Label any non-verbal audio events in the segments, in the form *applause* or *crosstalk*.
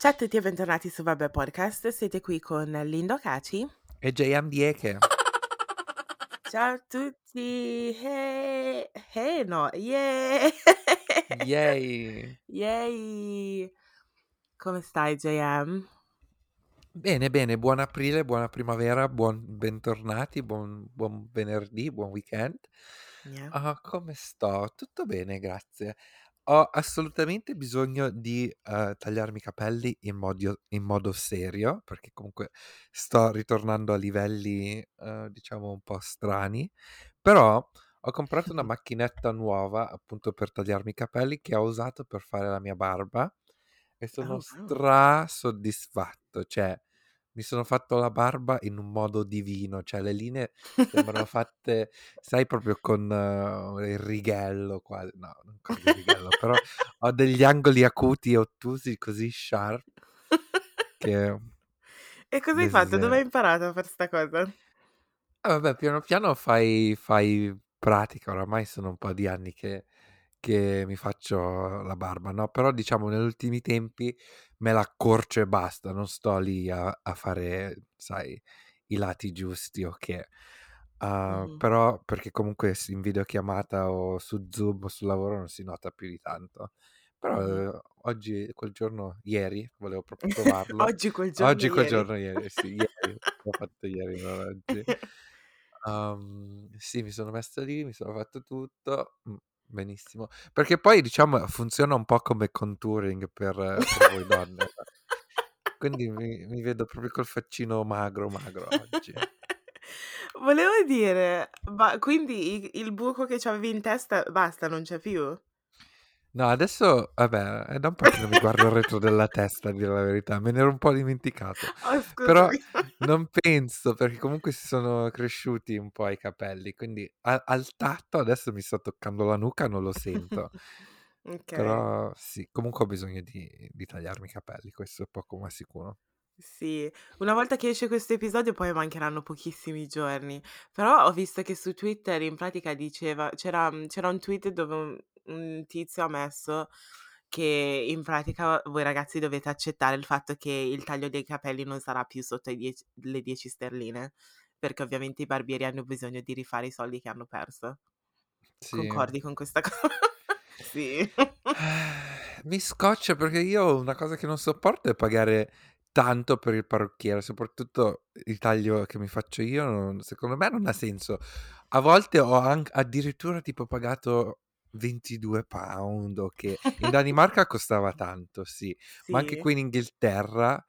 Ciao a tutti e bentornati su Vabbè Podcast, siete qui con Lindo Caci. E JM Dieke. *laughs* Ciao a tutti, hey, hey no, yeah, Yay. *laughs* yay. Come stai JM? Bene, bene, buon aprile, buona primavera, buon bentornati, buon, buon venerdì, buon weekend. Yeah. Ah, come sto? Tutto bene, grazie. Ho assolutamente bisogno di eh, tagliarmi i capelli in modo, in modo serio, perché comunque sto ritornando a livelli, eh, diciamo, un po' strani, però ho comprato una *laughs* macchinetta nuova appunto per tagliarmi i capelli che ho usato per fare la mia barba e sono Oh wow. stra soddisfatto, cioè mi sono fatto la barba in un modo divino, cioè le linee sembrano *laughs* fatte, sai, proprio con eh, il righello quasi, no, non con il righello, però ho degli angoli acuti e ottusi così sharp che *laughs* E cosa hai fatto? Dove hai imparato a fare sta cosa? Ah, vabbè, piano piano fai, fai pratica, oramai sono un po' di anni che, che mi faccio la barba, no? Però diciamo negli ultimi tempi me la accorcio e basta, non sto lì a, a fare, sai, i lati giusti o che. Ah, Mhm, però perché comunque in videochiamata o su Zoom o sul lavoro non si nota più di tanto. Però mhm. eh, oggi, quel giorno, ieri, volevo proprio *laughs* provarlo. Oggi quel giorno Oggi, quel ieri. giorno, ieri, sì, ieri, l'ho fatto ieri, non oggi. Um, *laughs* sì, mi sono messo lì, mi sono fatto tutto, benissimo. Perché poi, diciamo, funziona un po' come contouring per, per voi donne. Quindi *laughs* mi, mi vedo proprio col faccino magro, magro oggi. *laughs* Volevo dire, ma quindi il buco che avevi in testa basta, non c'è più? No, adesso, vabbè, è da un po' che non mi guardo il retro della testa, a dire la verità, me ne ero un po' dimenticato. *laughs* Oh, Però *laughs* non penso, perché comunque si sono cresciuti un po' i capelli, quindi a- al tatto adesso mi sto toccando la nuca, non lo sento. Ok, Però sì, comunque ho bisogno di, di tagliarmi i capelli, questo è poco ma sicuro. sì. Una volta che esce questo episodio poi mancheranno pochissimi giorni. Però ho visto che su Twitter in pratica diceva, c'era, c'era un tweet dove un, un tizio ha messo che in pratica voi ragazzi dovete accettare il fatto che il taglio dei capelli non sarà più sotto i 10 le 10 sterline, perché ovviamente i barbieri hanno bisogno di rifare i soldi che hanno perso. Sì. Concordi con questa *laughs* cosa? Sì. Mi scoccia perché io una cosa che non sopporto è pagare tanto per il parrucchiere, soprattutto il taglio che mi faccio io, non- secondo me non ha senso. A volte ho anche addirittura tipo pagato 22 pound, o che in *laughs* Danimarca costava tanto, sì, ma anche Sì. qui in Inghilterra,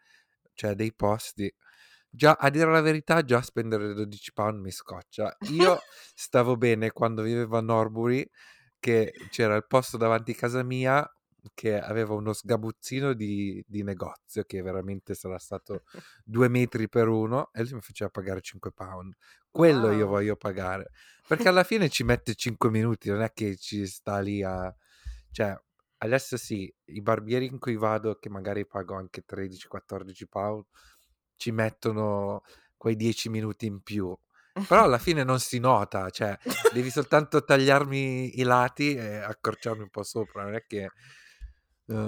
cioè dei posti. Già, a dire la verità, già spendere 12 pound mi scoccia. Io *laughs* stavo bene quando vivevo a Norbury, che c'era il posto davanti a casa mia che aveva uno sgabuzzino di, di negozio che veramente sarà stato due metri per uno e lui mi faceva pagare 5 pound. Quello io Wow. voglio pagare perché alla fine ci mette 5 minuti, non è che ci sta lì a cioè adesso sì, i barbieri in cui vado che magari pago anche 13-14 pound ci mettono quei 10 minuti in più. Però alla fine non si nota, cioè devi soltanto tagliarmi i lati e accorciarmi un po' sopra, non è che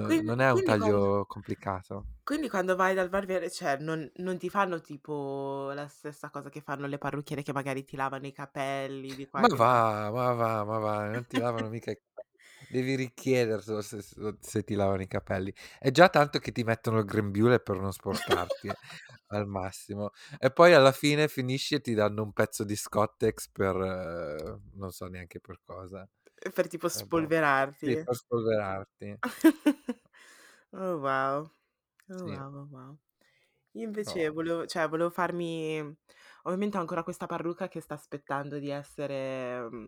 Quindi, non è un quindi quando, taglio complicato. quindi quando vai dal barbiere, cioè, non, non ti fanno tipo la stessa cosa che fanno le parrucchiere che magari ti lavano i capelli di qua Ma e di là. va, ma va, ma va, non ti lavano mica i capelli. *laughs* Devi richiederselo se, se- se ti lavano i capelli. È già tanto che ti mettono il grembiule per non sporcarti eh, *laughs* al massimo. E poi alla fine finisci e ti danno un pezzo di Scottex per eh, non so neanche per cosa. Per tipo Eh, boh. Sì, spolverarti. per spolverarti. *laughs* Oh wow. Oh Sì. wow, oh wow. Io invece No. volevo, cioè, volevo farmi... Ovviamente ho ancora questa parrucca che sta aspettando di essere, mm,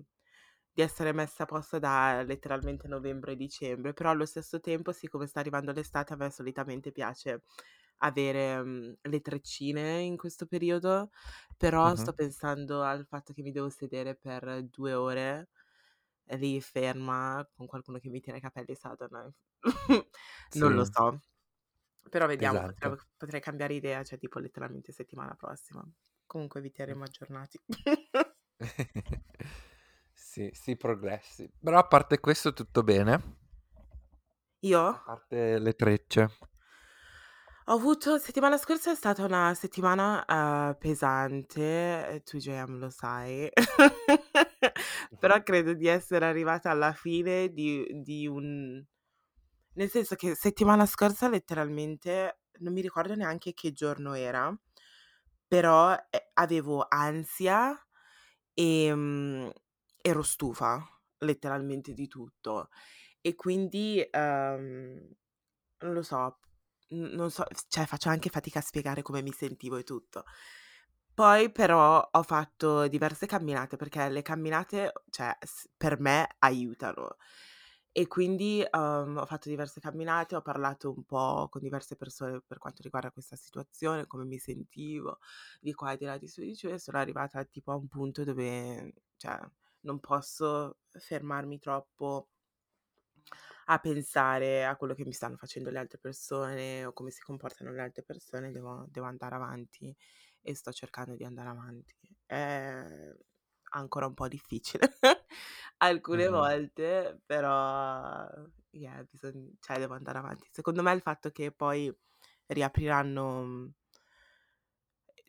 di essere messa a posto da letteralmente novembre e dicembre, però allo stesso tempo, siccome sta arrivando l'estate, a me solitamente piace avere mm, le treccine in questo periodo, però Mhm. sto pensando al fatto che mi devo sedere per due ore lì ferma con qualcuno che mi tira i capelli Saturn. *laughs* Non lo Sì, so. Però vediamo, esatto. potrei, potrei cambiare idea, cioè tipo letteralmente settimana prossima. Comunque vi terremo aggiornati. *laughs* Sì, sì, progressi. Però a parte questo tutto bene, Io? a parte le trecce. Ho avuto settimana scorsa è stata una settimana, uhm, pesante, tu JM lo sai. *laughs* *laughs* Però credo di essere arrivata alla fine di di un nel senso che settimana scorsa letteralmente non mi ricordo neanche che giorno era, però, ehm, avevo ansia, ehm, ero stufa letteralmente di tutto. E quindi, uhm, non lo so, non so, cioè faccio anche fatica a spiegare come mi sentivo e tutto. Poi però ho fatto diverse camminate, perché le camminate, cioè per me aiutano. E quindi, uhm, ho fatto diverse camminate, ho parlato un po' con diverse persone per quanto riguarda questa situazione, come mi sentivo, di qua e di là, di su di giù, e sono arrivata tipo a un punto dove, cioè, non posso fermarmi troppo a pensare a quello che mi stanno facendo le altre persone o come si comportano le altre persone, devo devo andare avanti e sto cercando di andare avanti. È ancora un po' difficile *laughs* alcune Mh-mh. volte, però yeah, bisogn cioè devo andare avanti. Secondo me il fatto che poi riapriranno mhmm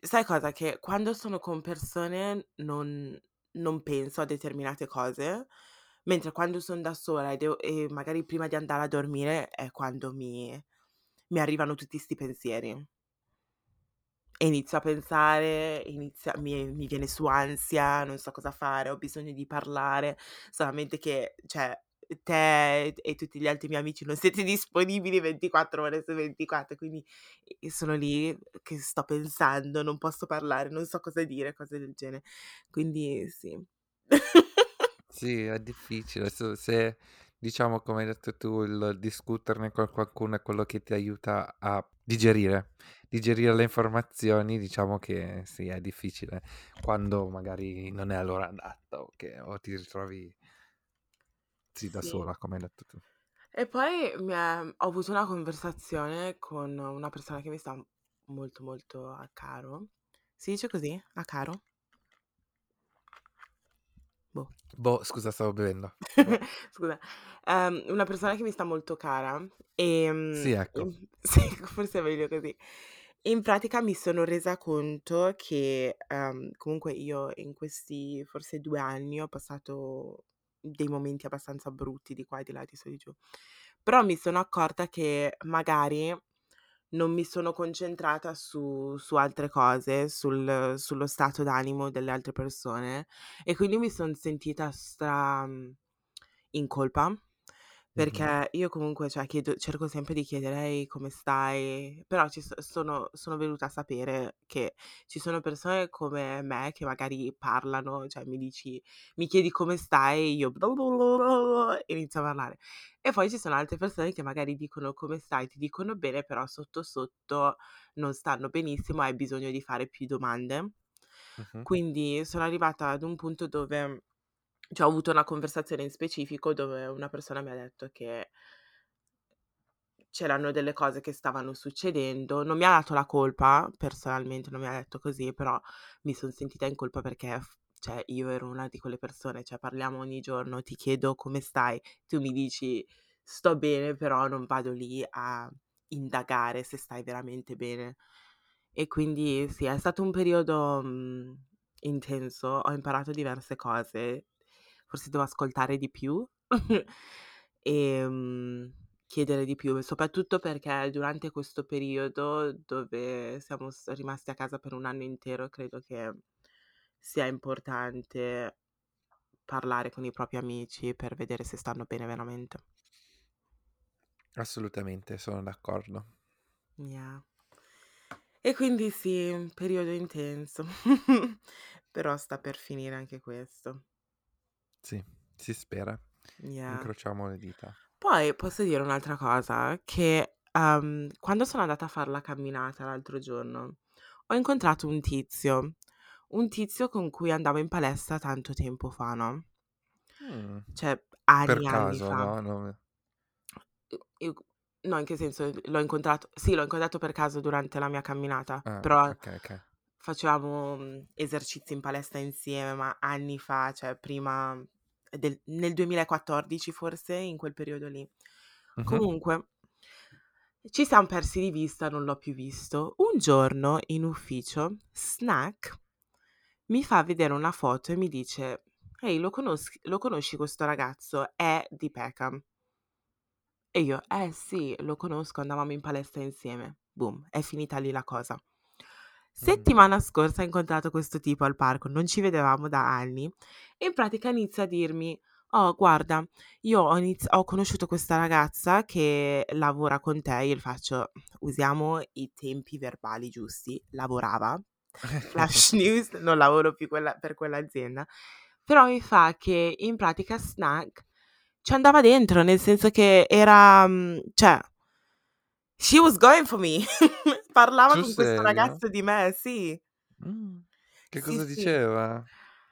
sai cosa? Che quando sono con persone non non penso a determinate cose, mentre quando son da sola e devo e magari prima di andare a dormire è quando mi mi arrivano tutti 'sti pensieri. E inizio a pensare, inizia mi mi viene su ansia, non so cosa fare, ho bisogno di parlare, solamente che, cioè, te e tutti gli altri miei amici non siete *laughs* disponibili 24 ore su 24, quindi, sono lì che sto pensando, non posso parlare, non so cosa dire, cose del genere. Quindi sì. Sì, è difficile. Se, diciamo, come hai detto tu, il discuterne con qualcuno è quello che ti aiuta a digerire digerire le informazioni, diciamo che sì, è difficile quando magari non è l'ora adatta o che o ti ritrovi sì, da Sì. sola, come hai detto tu. E poi è ho avuto una conversazione con una persona che mi sta molto, molto a caro. Si dice così? A caro? Boh. Boh, scusa, stavo bevendo. Boh. *laughs* Scusa. Ehm, una persona che mi sta molto cara, ehm, Sì, ecco. *laughs* sì, forse è meglio così. In pratica mi sono resa conto che, ehm, comunque io in questi forse 2 anni ho passato dei momenti abbastanza brutti di qua e di là, di su e di giù. Però mi sono accorta che magari non mi sono concentrata su su altre cose, sul sullo stato d'animo delle altre persone e quindi mi son sentita stra mhmm, in colpa, Mh-mh. perché io comunque, cioè, chiedo cerco sempre di chiedere: "Ehi, come stai?" Però ci sono sono venuta a sapere che ci sono persone come me che magari parlano, cioè mi dici mi chiedi: "Come stai?" e io *laughs* inizio a parlare. E poi ci sono altre persone che magari dicono: "Come stai?" Ti dicono bene, però sotto, sotto non stanno benissimo, hai bisogno di fare più domande. Mh-mh. Quindi sono arrivata ad un punto dove cioè ho avuto una conversazione in specifico dove una persona mi ha detto che c'erano delle cose che stavano succedendo. Non mi ha dato la colpa, personalmente non mi ha detto così, però mi son sentita in colpa perché cioè io ero una di quelle persone, cioè parliamo ogni giorno, ti chiedo: "Come stai?" Tu mi dici: "Sto bene", però non vado lì a indagare se stai veramente bene. E quindi sì, è stato un periodo, mhmm, intenso, ho imparato diverse cose. Forse devo ascoltare di più, *laughs* ehm, chiedere di più e soprattutto perché durante questo periodo dove siamo rimasti a casa per 1 anno intero, credo che sia importante parlare con i propri amici per vedere se stanno bene veramente. Assolutamente, sono d'accordo. Yeah. E quindi sì, un periodo intenso, *laughs* però sta per finire anche questo. Sì, si spera. Yeah. Incrociamo le dita. Poi posso dire un'altra cosa, che, uhm, quando sono andata a far la camminata l'altro giorno, ho incontrato un tizio, un tizio con cui andavo in palestra tanto tempo fa, no, Mh. cioè Per anni anni caso, fa. no, non U iu no, in che senso? L'ho incontrato sì, l'ho incontrato per caso durante la mia camminata, ah, però okay, okay. facevamo, mhmm, esercizi in palestra insieme, ma anni fa, cioè prima del nel 2014 forse, in quel periodo lì. Mh-mh. Comunque Ci siam persi di vista, non l'ho più visto. Un giorno in ufficio, Snack mi fa vedere una foto e mi dice: "Ehi, lo conosc lo conosci questo ragazzo? È di Peckham". E io: "Eh sì, lo conosco, andavamo in palestra insieme". Boom, è finita lì la cosa. Mh. Settimana scorsa ho incontrato questo tipo al parco, non ci vedevamo da anni e in pratica inizia a dirmi: "Oh guarda, io ho iniz ho conosciuto questa ragazza che lavora con te", io gli faccio usiamo i tempi verbali giusti, lavorava, flash *laughs* news, non lavoro più quella per quell'azienda, però mi fa che in pratica Snack ci andava dentro, nel senso che era mhmm, cioè she was going for me. *laughs* Parlava Sul con questo serio? ragazzo di me, sì. Mh. Che Sì, cosa sì. diceva?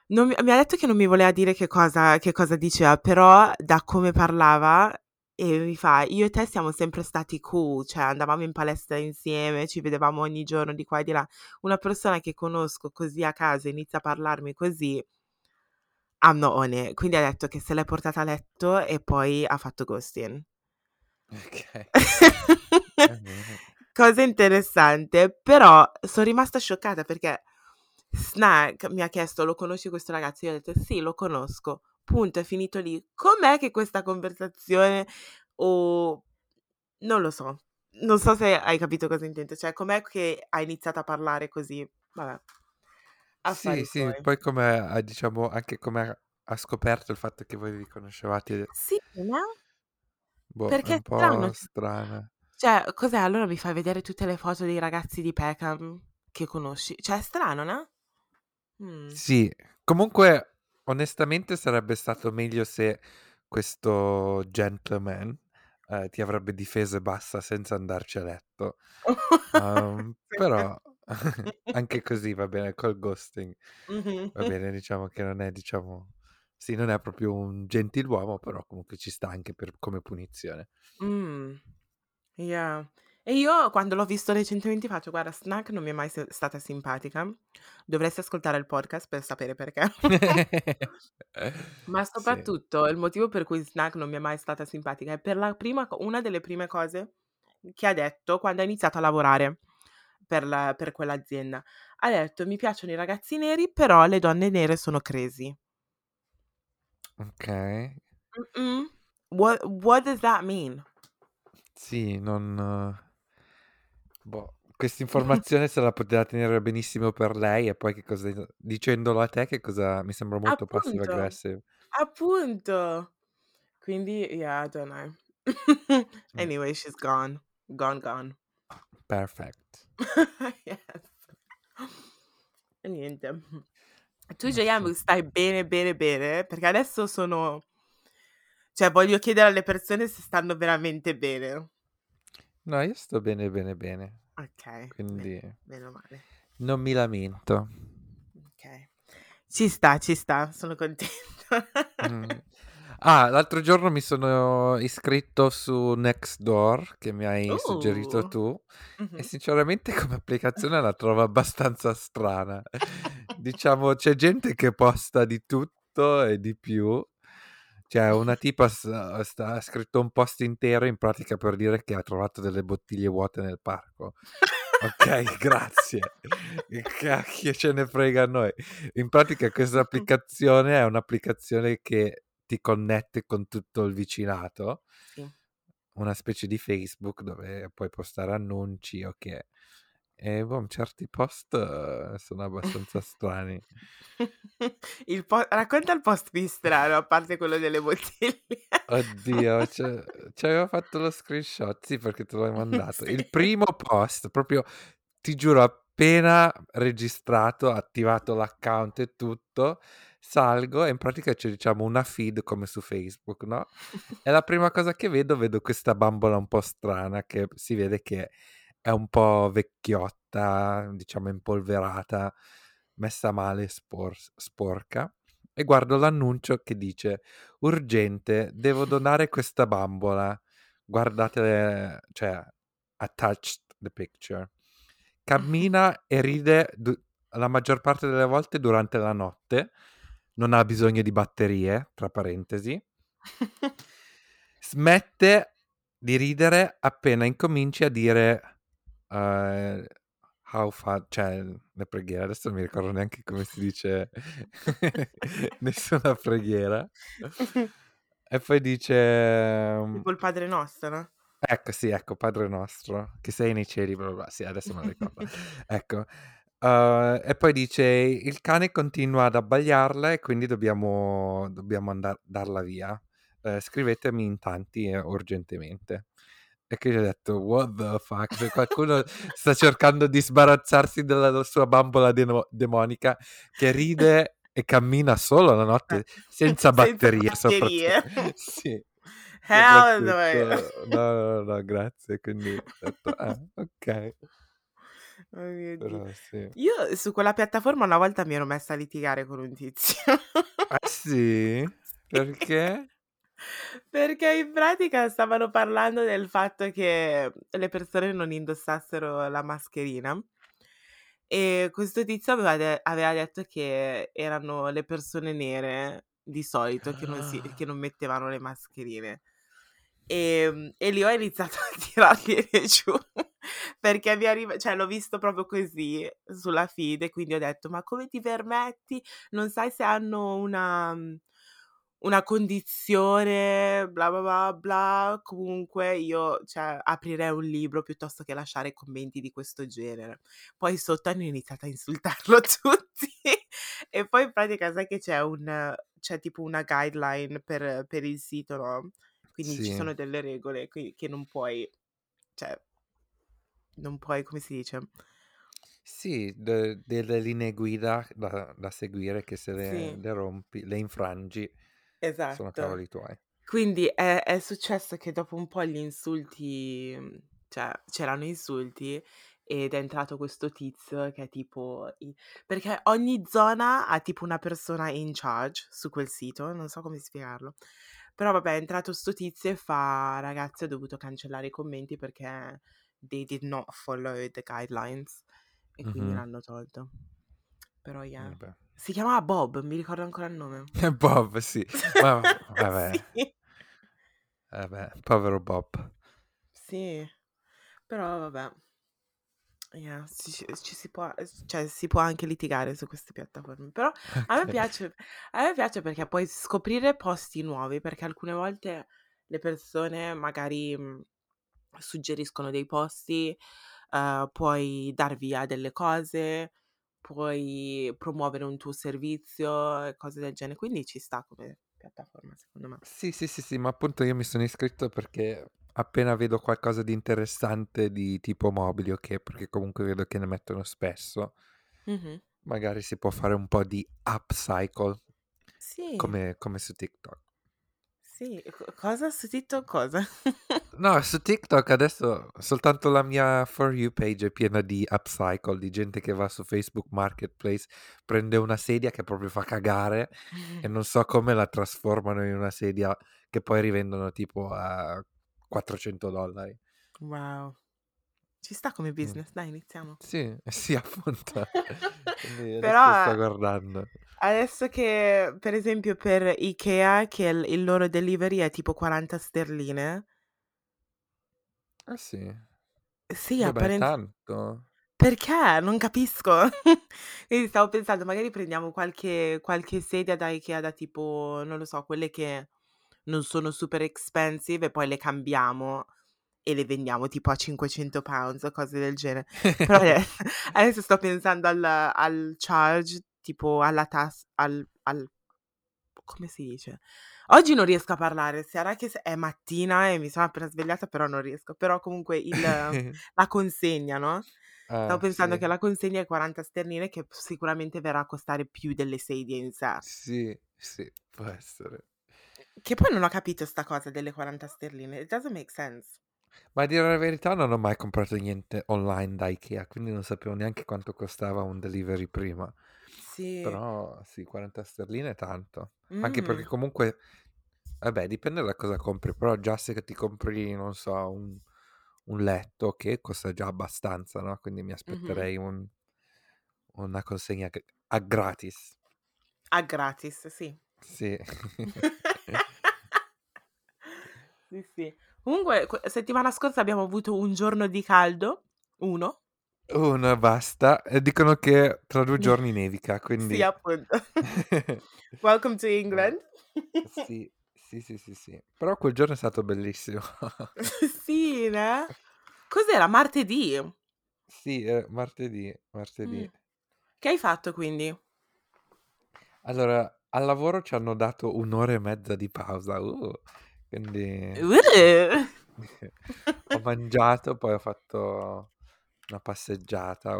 Non mi ha detto che non mi voleva dire che cosa che cosa diceva, però da come parlava e mi fa: "Io e te siamo sempre stati cool, cioè andavamo in palestra insieme, ci vedevamo ogni giorno di qua e di là. Una persona che conosco così a caso inizia a parlarmi così" I'm not on it. Quindi ha detto che se l'è portata a letto e poi ha fatto ghosting. Okay. *laughs* Cosa interessante, però son rimasta scioccata perché Snack mi ha chiesto: "Lo conosci questo ragazzo?" Io ho detto: "Sì, lo conosco." Punto, è finito lì. Com'è che questa conversazione o non lo so, non so se hai capito cosa intendo, cioè com'è che ha iniziato a parlare così? Vabbè. Sì, Affari sì, suoi. poi come diciamo anche come ha scoperto il fatto che voi vi conoscevate Sì, no? boh, Perché è un po' c strana. Cioè cos'è, allora mi fai vedere tutte le foto dei ragazzi di Peckham che conosci? Cioè è strano, no? Mh. Sì, comunque onestamente sarebbe stato meglio se questo gentleman, ehm, ti avrebbe difeso e basta senza andarci a letto. *laughs* Uhm, però *laughs* anche così va bene, col ghosting Mh-mh. va bene, diciamo che non è diciamo sì, non è proprio un gentiluomo, però comunque ci sta anche per come punizione. Mh. Yeah. E io quando l'ho visto recentemente faccio: "Guarda, Snack non mi è mai s stata simpatica. Dovresti ascoltare il podcast per sapere perché." *laughs* Ma Sì. soprattutto il motivo per cui Snack non mi è mai stata simpatica è per la prima co una delle prime cose che ha detto quando ha iniziato a lavorare per la per quell'azienda. Ha detto: "Mi piacciono i ragazzi neri, però le donne nere sono crazy." Okay. Mh-mh. What what does that mean? Sì, non boh, quest'informazione *laughs* se la poteva tenere benissimo per lei e poi che cosa dicendolo a te che cosa mi sembra molto passive Appunto, aggressive. appunto. Quindi yeah, I don't know. *laughs* Anyway, she's gone. Gone, gone. perfect. *laughs* Yes. E niente. Tu. JM stai bene, bene, bene? Perché adesso sono cioè voglio chiedere alle persone se stanno veramente bene. No, io sto bene, bene, bene, bene, quindi meno male. non mi lamento. Okay. Ci sta, ci sta, sono contenta. Mh. *laughs* Ah, l'altro giorno mi sono iscritto su Nextdoor, che mi hai suggerito Uh. tu, e Mh-mh. sinceramente come applicazione la trovo abbastanza strana. *laughs* Diciamo, c'è gente che posta di tutto e di più. Cioè, una tipa sta ha scritto un post intero in pratica per dire che ha trovato delle bottiglie vuote nel parco. Okay, *laughs* grazie. Che cacchio ce ne frega a noi. In pratica questa *laughs* applicazione è un'applicazione che ti connette con tutto il vicinato, Sì. una specie di Facebook dove puoi postare annunci o che e boh, certi post eh, sono abbastanza strani. *laughs* Il po racconta il post più strano, a parte quello delle bottiglie. Oddio, *laughs* ci aveva fatto lo screenshot, sì, perché te l'ho *laughs* mandato. Sì. Il primo post, proprio ti giuro, appena registrato, attivato l'account e tutto, salgo e in pratica c'è, diciamo, una feed come su Facebook, no, e la prima cosa che vedo, vedo questa bambola un po' strana che si vede che è un po' vecchiotta, diciamo impolverata, messa male, spors sporca, e guardo l'annuncio che dice: "Urgente, devo donare questa bambola. Guardate" cioè attached the picture. *laughs* Cammina e ride du la maggior parte delle volte durante la notte, non ha bisogno di batterie, tra parentesi. *laughs* Smette di ridere appena incominci a dire uh, how far, cioè le preghiere, adesso non mi ricordo neanche come si dice *laughs* nessuna preghiera. *laughs* e poi dice... Tipo il Padre Nostro, no? Ecco, sì, ecco, Padre nostro, che sei nei cieli, bla bla bla. Sì, adesso me lo ricordo. *laughs* ecco. Uh, e poi dice, il cane continua ad abbagliarla e quindi dobbiamo, dobbiamo andar, darla via. Uh, scrivetemi in tanti eh, urgentemente. E che gli ho detto, what the fuck? Se qualcuno sta cercando di sbarazzarsi della sua bambola de- demonica che ride e cammina solo la notte senza batterie, senza batterie. *laughs* sì. *laughs* Hell no. no, no, no, grazie. Quindi ho detto, ah, ok. Oh mio Però Dio. sì. Io su quella piattaforma una volta mi ero messa a litigare con un tizio. Ah sì? *laughs* Perché? Perché in pratica stavano parlando del fatto che le persone non indossassero la mascherina. E questo tizio aveva, de- aveva detto che erano le persone nere di solito che non, si- che non mettevano le mascherine. E, e lì ho iniziato a *laughs* tirargliene giù perché mi arriva, cioè l'ho visto proprio così sulla feed e quindi ho detto ma come ti permetti? Non sai se hanno una, una condizione, bla bla bla bla. Comunque io cioè, aprirei un libro piuttosto che lasciare commenti di questo genere. Poi sotto hanno iniziato a insultarlo *laughs* tutti. e poi in pratica sai che c'è un c'è tipo una guideline per, per il sito, no? Quindi ci Sì. sono delle regole che, che non puoi, cioè, non puoi, come si dice? Sì, de- delle linee guida da, da seguire che se le, Sì, le rompi, le infrangi, sono esatto. cavoli tuoi. Quindi è, è successo che dopo un po' gli insulti, mm, cioè c'erano insulti ed è entrato questo tizio che è tipo... Perché ogni zona ha tipo una persona in charge su quel sito, non so come spiegarlo. Però vabbè, è entrato sto tizio e fa, ragazzi, ho dovuto cancellare i commenti perché they did not follow the guidelines e quindi Mhm. l'hanno tolto. Però yeah. Vabbè. Si chiamava Bob, mi ricordo ancora il nome. *laughs* Bob, sì. Ma *laughs* vabbè, Sì. vabbè, povero Bob. Sì, però vabbè. Yeah, ci, ci- si può, cioè, si può anche litigare su queste piattaforme. Però a me piace, a me piace perché puoi scoprire posti nuovi, perché alcune volte le persone magari mh, suggeriscono dei posti, eh, puoi dar via delle cose, puoi promuovere un tuo servizio e cose del genere. Quindi ci sta come piattaforma, secondo me. Sì, sì, sì, sì, ma appunto io mi sono iscritto perché appena vedo qualcosa di interessante di tipo mobili, ok, perché comunque vedo che ne mettono spesso, Mhm. magari si può fare un po' di upcycle Sì, come, come su TikTok. Sì. Co- Cosa su TikTok? Cosa? *laughs* No, su TikTok adesso soltanto la mia For You page è piena di upcycle, di gente che va su Facebook Marketplace, prende una sedia che proprio fa cagare e non so come la trasformano in una sedia che poi rivendono tipo a 400 dollari. Wow. Ci sta come business, dai, iniziamo. Sì, *laughs* sì, appunto. *laughs* Però sto guardando. adesso che, per esempio, per Ikea, che il, il loro delivery è tipo 40 sterline, Ah sì, sì, apparentemente... tanto. Perché? Non capisco. *laughs* Quindi stavo pensando, magari prendiamo qualche, qualche sedia da Ikea da tipo, non lo so, quelle che non sono super expensive e poi le cambiamo e le vendiamo tipo a 500 pounds o cose del genere. Però *laughs* ade- adesso sto pensando al, al charge, tipo alla tassa, al, al... come si dice? Oggi non riesco a parlare, sarà che è mattina e mi sono appena svegliata, però non riesco. Però comunque il, *laughs* la consegna, no? Stavo Ah, pensando sì. che la consegna è 40 sterline, che sicuramente verrà a costare più delle sedie in sé. Sì, sì, può essere. Che poi non ho capito sta cosa delle 40 sterline. It doesn't make sense. Ma a dire la verità non ho mai comprato niente online da Ikea, quindi non sapevo neanche quanto costava un delivery prima. Sì. Però sì, 40 sterline è tanto. Anche Mm. perché comunque, vabbè, dipende da cosa compri, però già se ti compri, non so, un, un letto che costa già abbastanza, no? Quindi mi Mhm. aspetterei un- una consegna a gratis. A gratis, sì. Sì. *laughs* *laughs* Sì, sì. Comunque que settimana scorsa abbiamo avuto un giorno di caldo, 1. 1 e basta, e dicono che tra 2 *laughs* giorni nevica, Sì, quindi appunto. *laughs* Welcome to. England. Sì, sì, sì, sì, sì. Però quel giorno è stato bellissimo. *laughs* Sì, né? Cos'era? Martedì? Sì, ehm, martedì, martedì. Mh. Che hai fatto quindi? Allora, al lavoro ci hanno dato 1 ora e mezza di pausa, uh, quindi. Uh! Ho mangiato, poi ho fatto una passeggiata.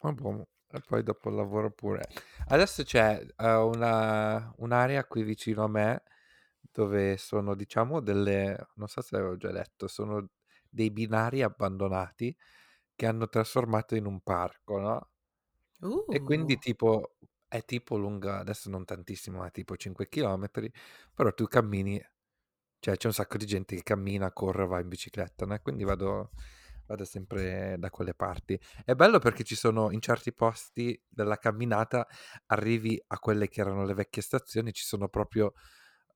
Ah, buono. E poi dopo il lavoro pure. Adesso c'è, uhm, una un'area qui vicino a me, dove sono diciamo delle non so se l'avevo già detto, sono dei binari abbandonati che hanno trasformato in un parco, no? E quindi Uh. tipo è tipo lunga adesso non tantissimo, ma tipo 5 chilometri, però tu cammini cioè c'è un sacco di gente che cammina, corre, va in bicicletta, e quindi vado vado sempre da quelle parti. È bello perché ci sono in certi posti della camminata arrivi a quelle che erano le vecchie stazioni, ci sono proprio,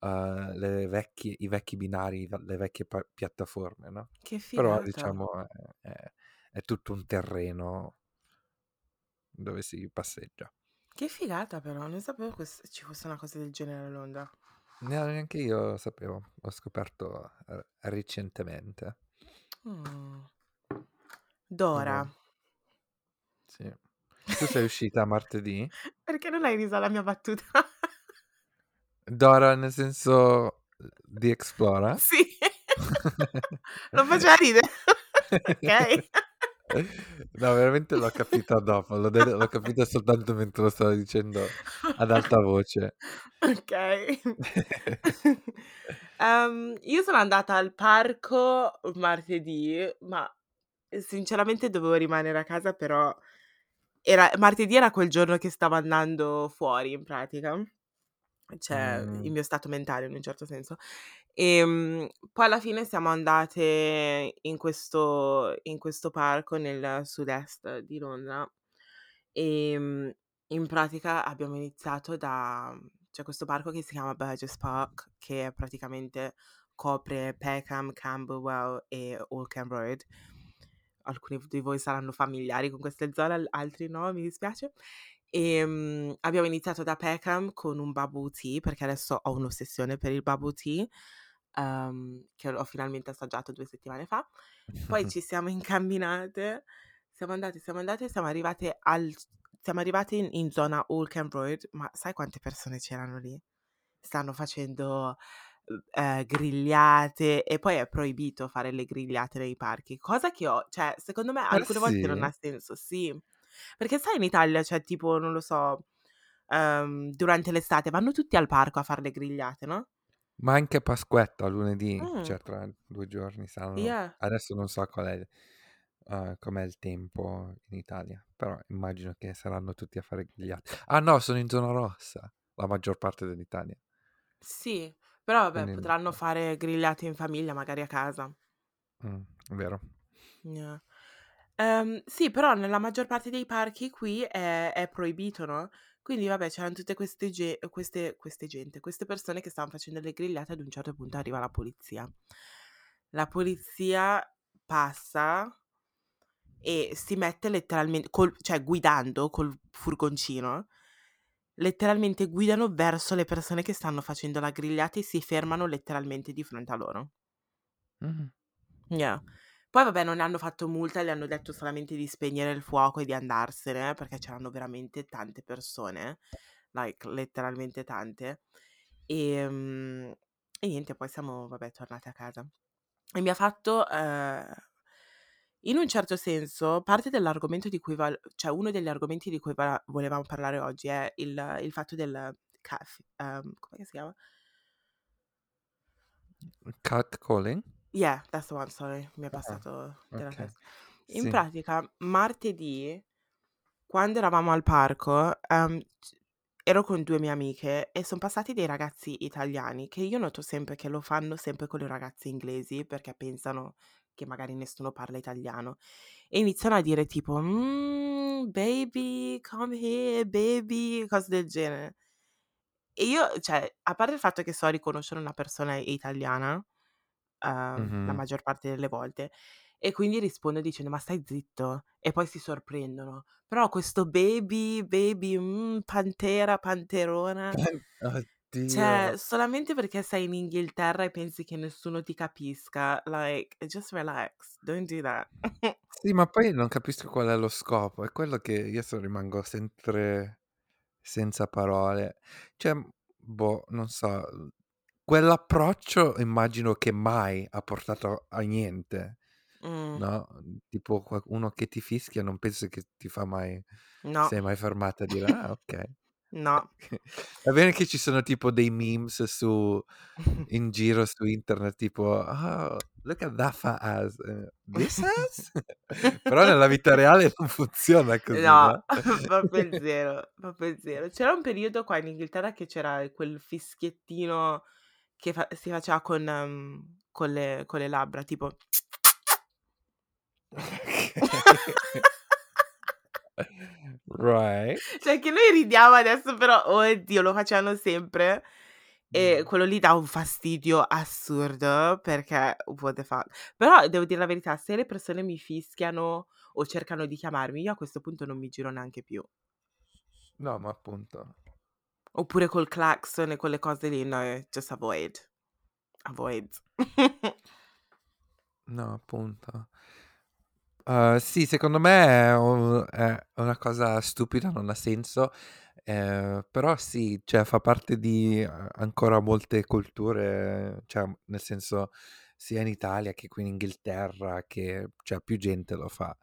uhm, le vecchie i vecchi binari, le vecchie pa piattaforme, no, Che però figata. diciamo è è è tutto un terreno dove si passeggia. Che figata però, non sapevo ques ci fosse una cosa del genere a Londra. No, neanche io lo sapevo, l'ho scoperto, uhm, recentemente. Bene. Dora. Sì. Tu sei uscita martedì? *laughs* Perché non hai riso alla mia battuta? Dora nel senso di Explorer? Sì. *laughs* Non faceva ridere? *laughs* Okay. No, veramente l'ho capita dopo, l'ho de l'ho capita soltanto mentre lo stavo dicendo ad alta voce. Okay. Ehm, io sono andata al parco martedì, ma, ehm, sinceramente dovevo rimanere a casa, però era martedì era quel giorno che stavo andando fuori in pratica, cioè il Mh. mio stato mentale in un certo senso. Ehm, poi alla fine siamo andate in questo in questo parco nel sud-est di Londra, ehm, in pratica abbiamo iniziato da c'è questo parco che si chiama Burgess Park, che praticamente copre Peckham, Camberwell e Oldham Road. Alcuni di voi saranno familiari con queste zone, al altri no, mi dispiace. Ehm, abbiamo iniziato da Peckham con un bubble tea, perché adesso ho un'ossessione per il bubble tea, uhm, che l'ho finalmente assaggiato 2 settimane fa. Poi *laughs* ci siamo incamminate, siamo andate, siamo andate, siamo arrivate al siamo arrivate in in zona Oldham Road, ma sai quante persone c'erano lì? Stanno facendo, uhm, ehm, grigliate e poi è proibito fare le grigliate nei parchi, cosa che ho cioè secondo me Ah alcune volte non sì? ha senso, sì. Perché sai in Italia, cioè tipo, non lo so, uhm, durante l'estate vanno tutti al parco a far le grigliate, no? Ma anche Pasquetta lunedì, Mh. cioè tra 2 giorni saranno Yeah. adesso non so qual è uhm, com'è il tempo in Italia, però immagino che saranno tutti a fare grigliate. Ah no, sono in zona rossa, la maggior parte dell'Italia. Sì, però vabbè Quindi potranno fare grigliate in famiglia, magari a casa. Mh, vero. Yeah. Ehm, sì, però nella maggior parte dei parchi qui è è proibito, no, quindi vabbè c'eran tutte queste ge queste queste gente, queste persone che stavan facendo le grigliate, ad un certo punto arriva la polizia. La polizia passa e si mette letteralmen col cioè guidando col furgoncino, letteralmente guidano verso le persone che stanno facendo la grigliata e si fermano letteralmente di fronte a loro. Mh-mh. Yeah. Poi vabbè non le hanno fatto multa, le hanno detto solamente di spegnere il fuoco e di andarsene, perché c'erano veramente tante persone, like letteralmente tante. Ehm, e niente, poi siamo vabbè tornate a casa. E mi ha fatto, ehm, in un certo senso parte dell'argomento di cui val cioè uno degli argomenti di cui va volevamo parlare oggi è il il fatto del caf ehm, com'è che si chiama? Catcalling? Yeah, that's the one, sorry, mi è Ah, passato dalla okay. testa. In Sì. pratica martedì, quando eravamo al parco, ehm, c ero con 2 mie amiche e son passati dei ragazzi italiani, che io noto sempre che lo fanno sempre con le ragazze inglesi, perché pensano che magari nessuno parla italiano, e iniziano a dire tipo: "Mhmm, baby, come here, baby", cose del genere. E io cioè, a parte il fatto che so riconoscere una persona italiana, uhm, la maggior parte delle volte, e quindi rispondo dicendo: "Ma stai zitto." E poi si sorprendono. Però questo baby, baby, mhmm, pantera, panterona cioè, Oddio. solamente perché sei in Inghilterra e pensi che nessuno ti capisca, like, just relax, don't do that. Sì, ma poi non capisco qual è lo scopo. È quello che io so rimango sempre senza parole. Cioè, boh, non so, quell'approccio immagino che mai ha portato a niente, Mh. no, uhm, tipo qua uno che ti fischia non penso che ti fa mai No. sei mai fermata a dire: "Ah, okay." *laughs* No. Va bene che ci sono tipo dei memes su *laughs* in giro su internet tipo: "Oh, look at that fat ass." Ehm, "This ass?" *laughs* Però nella vita reale non funziona così, No, no? proprio 0, proprio 0. C'era un periodo qua in Inghilterra che c'era quel fischiettino che fa si faceva con mhmm, con le con le labbra tipo. *laughs* Right. Cioè che noi ridiamo adesso, però oddio lo facevano sempre e Mh. quello lì dà un fastidio assurdo perché what the fuck. Però devo dire la verità, se le persone mi fischiano o cercano di chiamarmi, io a questo punto non mi giro neanche più. No, ma appunto. Oppure col clacson e quelle cose lì, no, just avoid. Avoid. *laughs* No, appunto. Uhm, sì, secondo me è u è una cosa stupida, non ha senso, ehm, però sì, cioè fa parte di a ancora molte culture, cioè, nel senso sia in Italia che qui in Inghilterra che cioè più gente lo fa.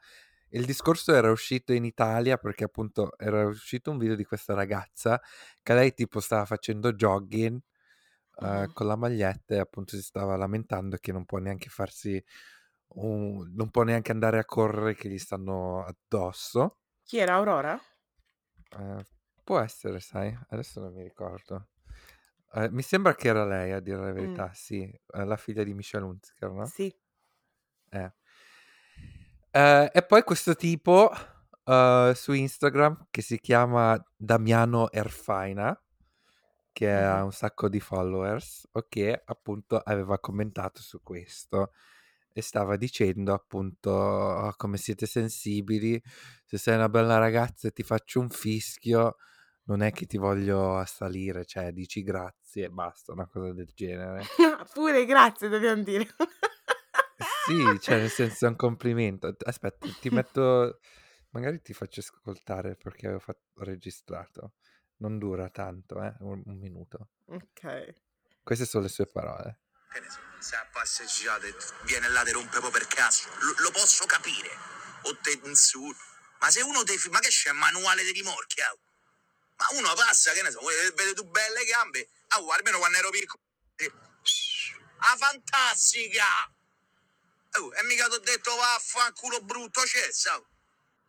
Il discorso era uscito in Italia perché appunto era uscito un video di questa ragazza che lei tipo stava facendo jogging, uhm, Mh-mh. con la maglietta e appunto si stava lamentando che non può neanche farsi un non può neanche andare a correre che gli stanno addosso. Chi era Aurora? Ehm, può essere sai, adesso non mi ricordo. Ehm, mi sembra che era lei a dire la verità, sì, ehm, la figlia di Michelle Hunziker, no? Sì. Eh. E poi questo tipo, uhm, su Instagram che si chiama Damiano Erfaina, che ha un sacco di followers, okay, appunto aveva commentato su questo e stava dicendo appunto: "Oh, come siete sensibili, se sei una bella ragazza e ti faccio un fischio, non è che ti voglio assalire, cioè dici grazie e basta", una cosa del genere. *laughs* Pure grazie dobbiam dire. Sì, cioè nel senso è un complimento. Aspetta, ti *laughs* metto magari ti faccio ascoltare perché avevo fa ho registrato. Non dura tanto, eh, un un minuto. Okay. Queste son le sue parole. Che ne so, stai a passeggiare e t viene là, te rompe po' per caso, lo lo posso capire. O te insul ma se uno te ma che c'è, manuale de rimorchi, au? Ma uno passa, che ne so, vede tu belle gambe, au, almeno quando ero picco e a fantastica! Oh, e mica t'ho detto vaffanculo brutto cessa, oh.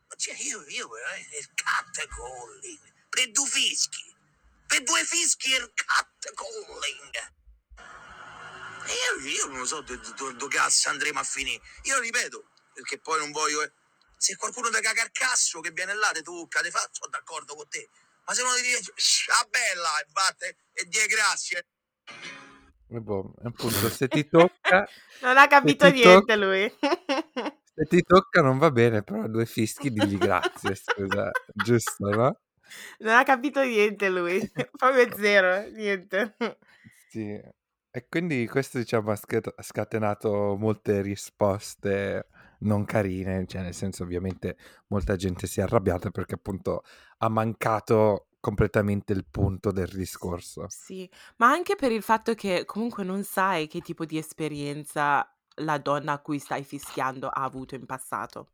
Ma cioè io io veramente il catcalling, per du fischi, per 2 fischi il catcalling. E io io non so do do do cazzo andremo a finì. Io ripeto, perché poi non voglio eh, se qualcuno te caga il cazzo che viene là, te tocca, te fa, so' d'accordo con te. Ma se uno ti dice: "A bella" e vatte e die grazie. Boh, appunto *laughs* se ti tocca Non ha capito niente lui. *laughs* se ti tocca non va bene, però 2 fischi digli grazie scusa, giusto, no? Non ha capito niente lui, *laughs* proprio 0, niente. Sì, e quindi questo diciamo ha scatenato molte risposte non carine, cioè nel senso ovviamente molta gente si è arrabbiata perché appunto ha mancato completamente il punto del discorso. Sì, ma anche per il fatto che comunque non sai che tipo di esperienza la donna a cui stai fischiando ha avuto in passato.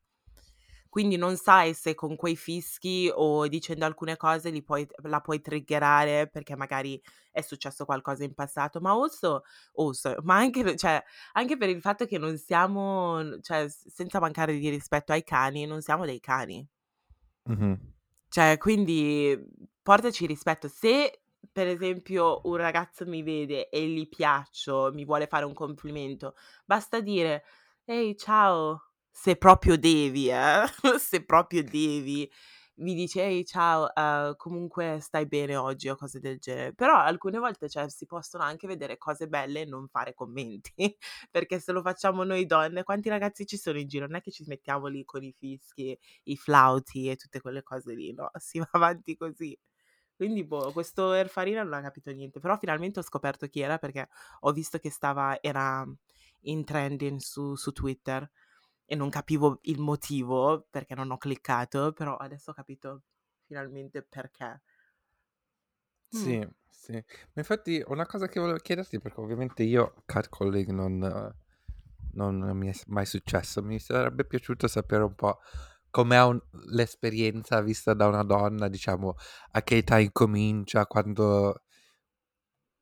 Quindi non sai se con quei fischi o dicendo alcune cose li puoi la puoi triggerare perché magari è successo qualcosa in passato, ma also also ma anche cioè, anche per il fatto che non siamo cioè senza mancare di rispetto ai cani, non siamo dei cani. Mh-mh. Cioè, quindi portaci rispetto. Se per esempio un ragazzo mi vede e gli piaccio, mi vuole fare un complimento, basta dire: "Ehi ciao", se proprio devi eh, *laughs* se proprio devi. Vi dice: "Ehi ciao, uhm, comunque stai bene oggi?" O cose del genere. Però alcune volte, cioè, si possono anche vedere cose belle e non fare commenti, *laughs* perché se lo facciamo noi donne, quanti ragazzi ci sono in giro? Non è che ci mettiamo lì con i fischi, i flauti e tutte quelle cose lì, no, *laughs* si va avanti così. Quindi boh, questo Erfarina non ha capito niente, però finalmente ho scoperto chi era perché ho visto che stava era in trending su su Twitter e non capivo il motivo perché non ho cliccato, però adesso ho capito finalmente perché. Mh. Sì, sì. Ma infatti una cosa che volevo chiederti, perché ovviamente io catcalling non non mi è mai successo, mi sarebbe piaciuto sapere un po' com'è un l'esperienza vista da una donna, diciamo, a che età incomincia, quando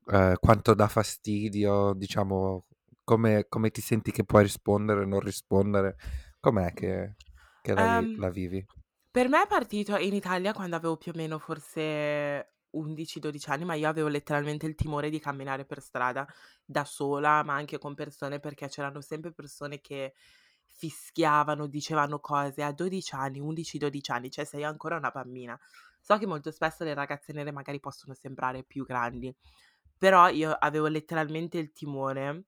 ehm, quanto dà fastidio, diciamo, come come ti senti che puoi rispondere, non rispondere, com'è che che la vi Ehm, la vivi? per me è partito in Italia quando avevo più o meno forse 11, 12 anni, ma io avevo letteralmente il timore di camminare per strada da sola, ma anche con persone, perché c'erano sempre persone che fischiavano, dicevano cose a 12 anni, 11, 12 anni, cioè sei ancora una bambina. So che molto spesso le ragazze nere magari possono sembrare più grandi, però io avevo letteralmente il timore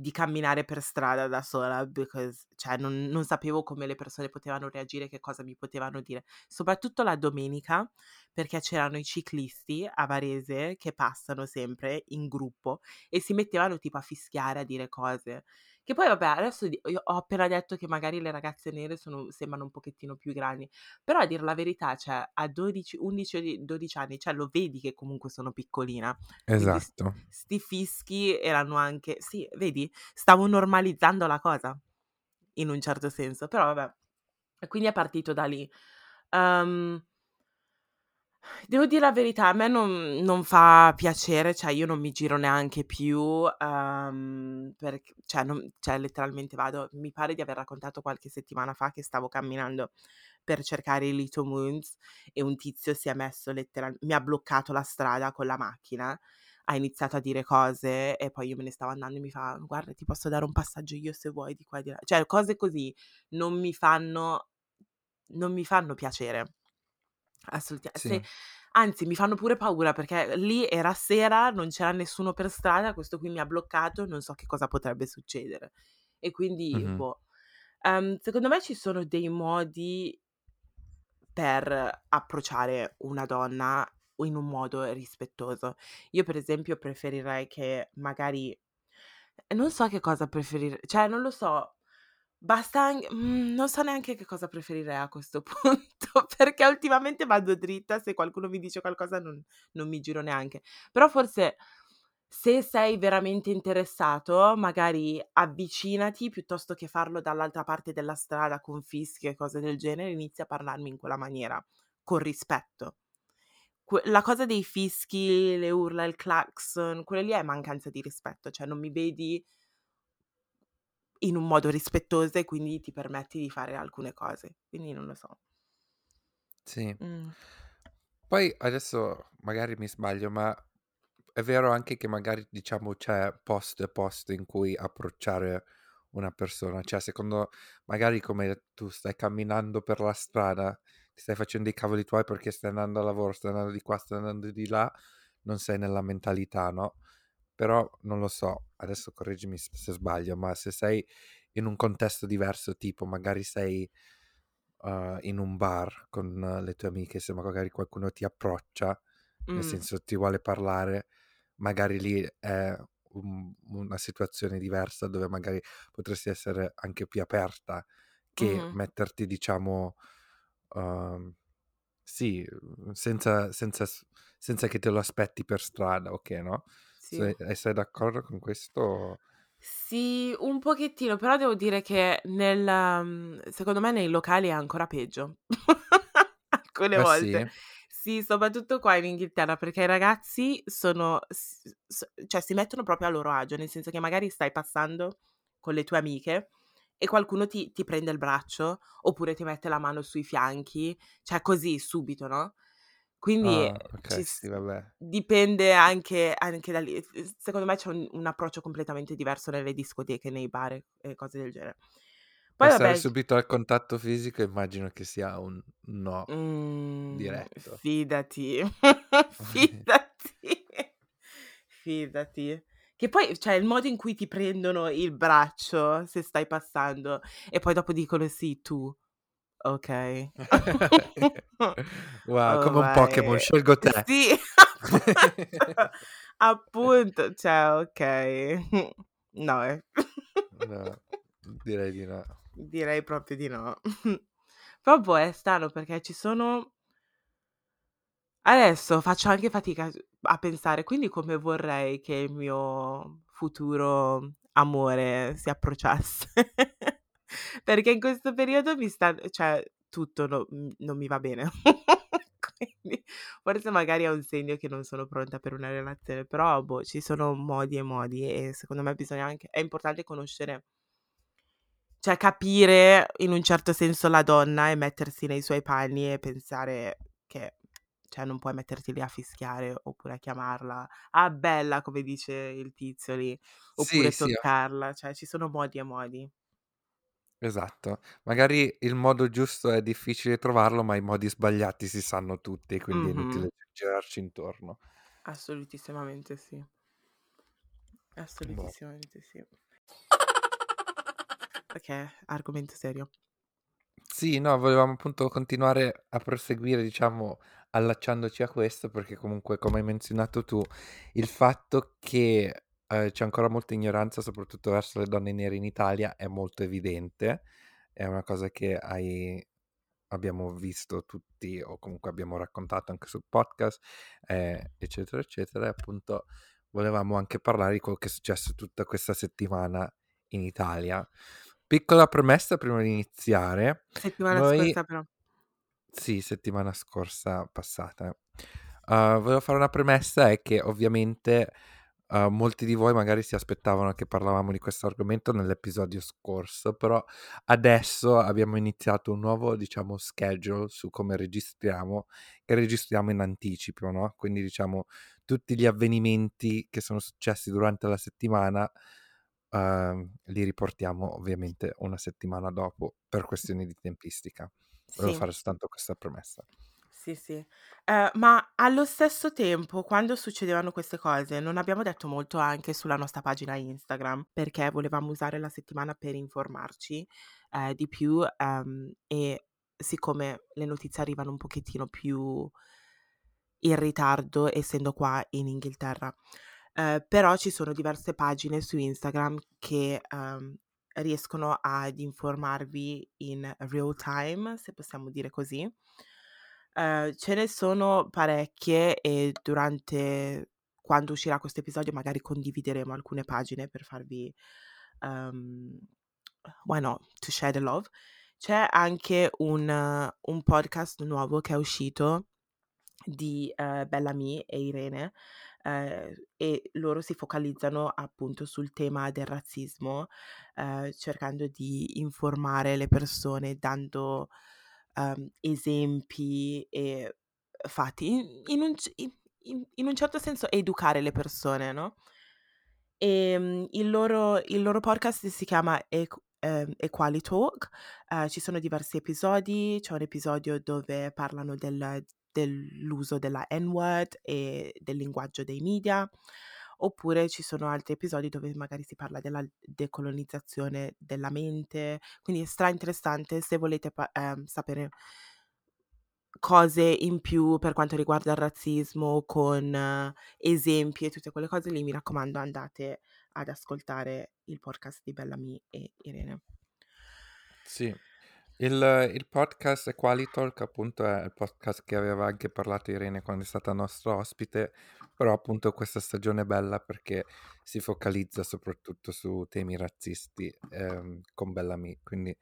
di camminare per strada da sola because cioè non non sapevo come le persone potevano reagire, che cosa mi potevano dire. Soprattutto la domenica, perché c'erano i ciclisti a Varese che passano sempre in gruppo e si mettevano tipo a fischiare, a dire cose. Che poi vabbè, adesso ho appena detto che magari le ragazze nere sono sembrano un pochettino più grandi, però a dir la verità, cioè a 12, 11 o di 12 anni, cioè lo vedi che comunque sono piccolina. Quindi Esatto. sti fischi erano anche sì, vedi? Stavo normalizzando la cosa, in un certo senso, però vabbè. E quindi è partito da lì. Uhm devo dire la verità, a me non non fa piacere, cioè io non mi giro neanche più, uhm, perc cioè non cioè letteralmente vado mi pare di aver raccontato qualche settimana fa che stavo camminando per cercare i Little Moons e un tizio si è messo letteral mi ha bloccato la strada con la macchina, ha iniziato a dire cose e poi io me ne stavo andando e mi fa: "Guarda, ti posso dare un passaggio io se vuoi di qua e di là." Cioè cose così non mi fanno non mi fanno piacere. Assolutia se Sì. anzi mi fanno pure paura perché lì era sera, non c'era nessuno per strada, questo qui mi ha bloccato, non so che cosa potrebbe succedere. E quindi Mh-mh. boh. Ehm, secondo me ci sono dei modi per approcciare una donna in un modo rispettoso. Io per esempio preferirei che magari non so che cosa preferire cioè non lo so, basta an mhmm, non so neanche che cosa preferirei a questo *laughs* punto, perché ultimamente vado dritta, se qualcuno mi dice qualcosa non non mi giro neanche. Però forse se sei veramente interessato, magari avvicinati piuttosto che farlo dall'altra parte della strada con fischi e cose del genere, inizi a parlarmi in quella maniera, con rispetto. Que la cosa dei fischi, le urla, il clacson, quelle lì è mancanza di rispetto, cioè non mi vedi in un modo rispettoso e quindi ti permetti di fare alcune cose. Quindi non lo so. Sì. Mh. Poi adesso magari mi sbaglio, ma è vero anche che magari diciamo c'è posto e posto in cui approcciare una persona, cioè secondo magari come tu stai camminando per la strada, ti stai facendo i cavoli tuoi perché stai andando al lavoro, stai andando di qua, stai andando di là, non sei nella mentalità, no? Però non lo so, adesso correggimi se sbaglio, ma se sei in un contesto diverso, tipo magari sei uh, in un bar con uh, le tue amiche, se magari qualcuno ti approccia, nel Mh. senso ti vuole parlare, magari lì è un- una situazione diversa dove magari potresti essere anche più aperta che Mh-mh. metterti, diciamo, um, sì, senza, senza, senza che te lo aspetti per strada, ok, no? Sì. Se, e sei d'accordo con questo? Sì, un pochettino, però devo dire che nel mhmm, secondo me nei locali è ancora peggio. *laughs* Alcune Ah sì? volte. Sì, soprattutto qua in Inghilterra, perché i ragazzi sono cioè si mettono proprio a loro agio, nel senso che magari stai passando con le tue amiche e qualcuno ti ti prende il braccio, oppure ti mette la mano sui fianchi, cioè così subito, no, quindi, Ah, ci ok, s sì, vabbè. dipende anche anche da lì. S secondo me c'è un un approccio completamente diverso nelle discoteche, nei bar e e cose del genere. Poi Passare vabbè subito al contatto fisico immagino che sia un no Mhmm, diretto. fidati, *laughs* *laughs* fidati, fidati. Che poi cioè il modo in cui ti prendono il braccio se stai passando e poi dopo dicono: "Sì, tu". Okay. *laughs* *laughs* Wow, Oh come un Pokémon, scelgo te. Sì, *laughs* appunto, cioè okay. No, eh. No, direi di no. Direi proprio di no. Boh, è strano perché ci sono adesso faccio anche fatica a pensare, quindi come vorrei che il mio futuro amore si approcciasse. *laughs* Perché in questo periodo mi sta cioè tutto no mhmm, non mi va bene. *laughs* Quindi forse magari è un segno che non sono pronta per una relazione, però boh, ci sono modi e modi e secondo me bisogna anche è importante conoscere cioè capire in un certo senso la donna e mettersi nei suoi panni e pensare che cioè non puoi metterti lì a fischiare oppure a chiamarla: "Ah bella", come dice il tizio lì, Sì, oppure sì, toccarla, cioè ci sono modi e modi. Esatto. Magari il modo giusto è difficile trovarlo, ma i modi sbagliati si sanno tutti, quindi è Mh-mh. inutile girarci intorno. Assolutissimamente sì. Boh. Assolutissimamente sì. Okay, argomento serio. Sì, no, volevamo appunto continuare a proseguire, diciamo, allacciandoci a questo, perché comunque, come hai menzionato tu, il fatto che eh, c'è ancora molta ignoranza, soprattutto verso le donne nere in Italia, è molto evidente. È una cosa che hai- abbiamo visto tutti, o comunque abbiamo raccontato anche sul podcast, eh, eccetera, eccetera. E appunto volevamo anche parlare di quello che è successo tutta questa settimana in Italia. Piccola premessa prima di iniziare. Settimana Noi, scorsa però. sì, settimana scorsa passata. Uh, volevo fare una premessa, è che ovviamente uh, molti di voi magari si aspettavano che parlavamo di questo argomento nell'episodio scorso, però adesso abbiamo iniziato un nuovo, diciamo, schedule su come registriamo, che registriamo in anticipo, no? Quindi diciamo tutti gli avvenimenti che sono successi durante la settimana uh, li riportiamo ovviamente una settimana dopo per questioni di tempistica. Volevo Sì. fare soltanto questa premessa. Sì, sì. Ehm, ma allo stesso tempo, quando succedevano queste cose, non abbiamo detto molto anche sulla nostra pagina Instagram, perché volevamo usare la settimana per informarci, ehm, di più, ehm, e siccome le notizie arrivano un pochettino più in ritardo, essendo qua in Inghilterra. Ehm, però ci sono diverse pagine su Instagram che, ehm, riescono ad informarvi in real time, se possiamo dire così. Ehm, ce ne sono parecchie e durante quando uscirà questo episodio magari condivideremo alcune pagine per farvi, ehm, why not, to share the love. C'è anche un un podcast nuovo che è uscito di, ehm, Bellamy e Irene, ehm, e loro si focalizzano appunto sul tema del razzismo, ehm, cercando di informare le persone, dando, ehm, esempi e fatti in un in in un certo senso educare le persone, no, ehm, il loro il loro podcast si chiama Eq ehm, Equality Talk, ehm, ci sono diversi episodi, c'è un episodio dove parlano del dell'uso della N-word e del linguaggio dei media, oppure ci sono altri episodi dove magari si parla della decolonizzazione della mente, quindi è stra interessante se volete pa ehm, sapere cose in più per quanto riguarda il razzismo con eh, esempi e tutte quelle cose lì, mi raccomando andate ad ascoltare il podcast di Bellamy e Irene. Sì, il, il podcast Equality Talk appunto è il podcast che aveva anche parlato Irene quando è stata nostra ospite, però appunto questa stagione è bella perché si focalizza soprattutto su temi razzisti ehm, con Bellamy, quindi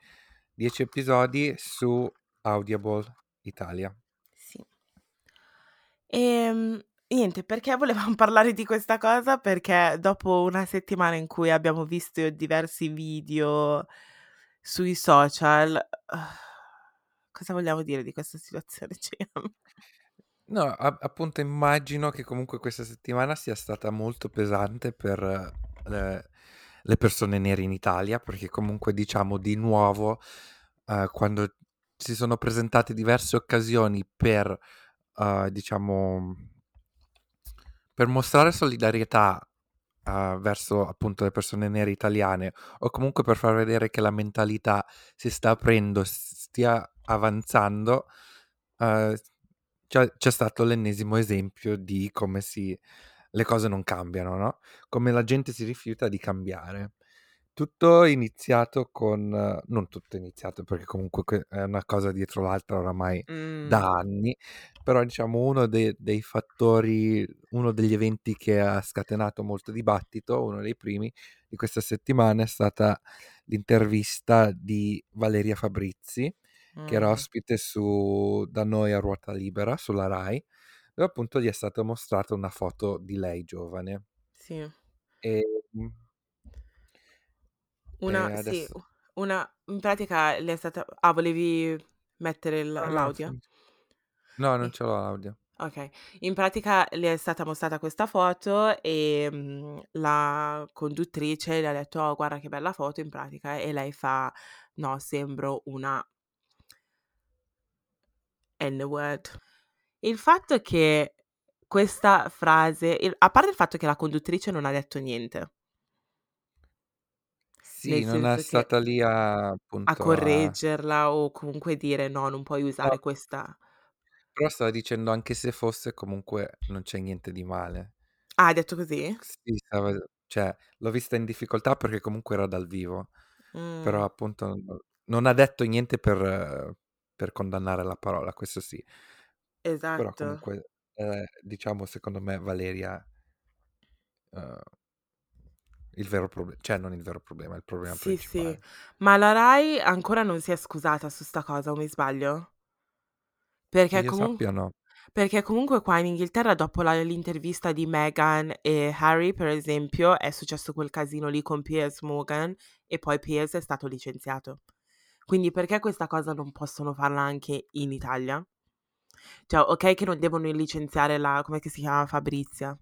10 episodi su Audible Italia. Sì. Ehm, niente, perché volevamo *laughs* parlare di questa cosa? Perché dopo una settimana in cui abbiamo visto diversi video sui social, *sighs* cosa vogliamo dire di questa situazione, *laughs* Ciam? No, a- appunto immagino che comunque questa settimana sia stata molto pesante per eh, le persone nere in Italia, perché comunque diciamo di nuovo eh, quando si sono presentate diverse occasioni per, eh, diciamo, per mostrare solidarietà uh, verso appunto le persone nere italiane o comunque per far vedere che la mentalità si sta aprendo, stia avanzando, uh, c'è, c'è, stato l'ennesimo esempio di come si, le cose non cambiano, no? Come la gente si rifiuta di cambiare. Tutto iniziato con, non tutto iniziato perché comunque è una cosa dietro l'altra oramai mm. da anni, però diciamo uno dei, dei fattori, uno degli eventi che ha scatenato molto dibattito, uno dei primi di questa settimana è stata l'intervista di Valeria Fabrizi, mm. che era ospite su, da noi a Ruota Libera sulla RAI, dove appunto gli è stata mostrata una foto di lei giovane. Sì. E una, e sì, adesso... una, in pratica le è stata... Ah, volevi mettere no, l'audio? sì. No, non ce l'ho l'audio. Ok, in pratica le è stata mostrata questa foto e mm, la conduttrice le ha detto, oh, guarda che bella foto in pratica, e lei fa, no, sembro una N-word. Il fatto è che questa frase, il- a parte il fatto che la conduttrice non ha detto niente, Sì, nel non è senso che stata lì a a appunto a... correggerla o comunque dire no, non puoi No, usare questa... però stava dicendo anche se fosse comunque non c'è niente di male. Ah, hai detto così? Sì, stava, cioè, l'ho vista in difficoltà perché comunque era dal vivo, però Mm, appunto non- ha detto niente per, per condannare la parola, questo sì. Però esatto. comunque, eh, diciamo, secondo me Valeria, eh, il vero problema, cioè non il vero problema, il problema Sì, sì. principale. Ma la Rai ancora non si è scusata su sta cosa, o mi sbaglio? Che Perché io comun sappia no. perché comunque qua in Inghilterra dopo la l'intervista di Meghan e Harry, per esempio, è successo quel casino lì con Piers Morgan e poi Piers è stato licenziato. Quindi perché questa cosa non possono farla anche in Italia? Cioè, ok che non devono licenziare la come che si chiama, Fabrizia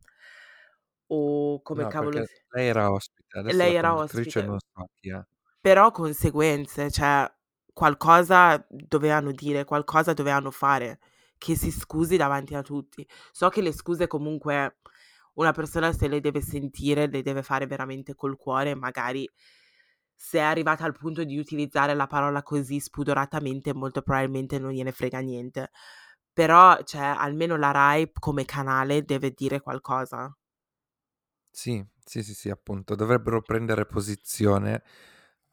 o come No, cavolo perché si lei era ospite, adesso lei era conduttrice ospite. non so chi è. Però conseguenze, cioè qualcosa dovevano dire, qualcosa dovevano fare, che si scusi davanti a tutti. So che le scuse comunque una persona se le deve sentire, le deve fare veramente col cuore, magari se è arrivata al punto di utilizzare la parola così spudoratamente, molto probabilmente non gliene frega niente. Però, cioè, almeno la Rai come canale deve dire qualcosa. Sì, sì, sì, sì, appunto, dovrebbero prendere posizione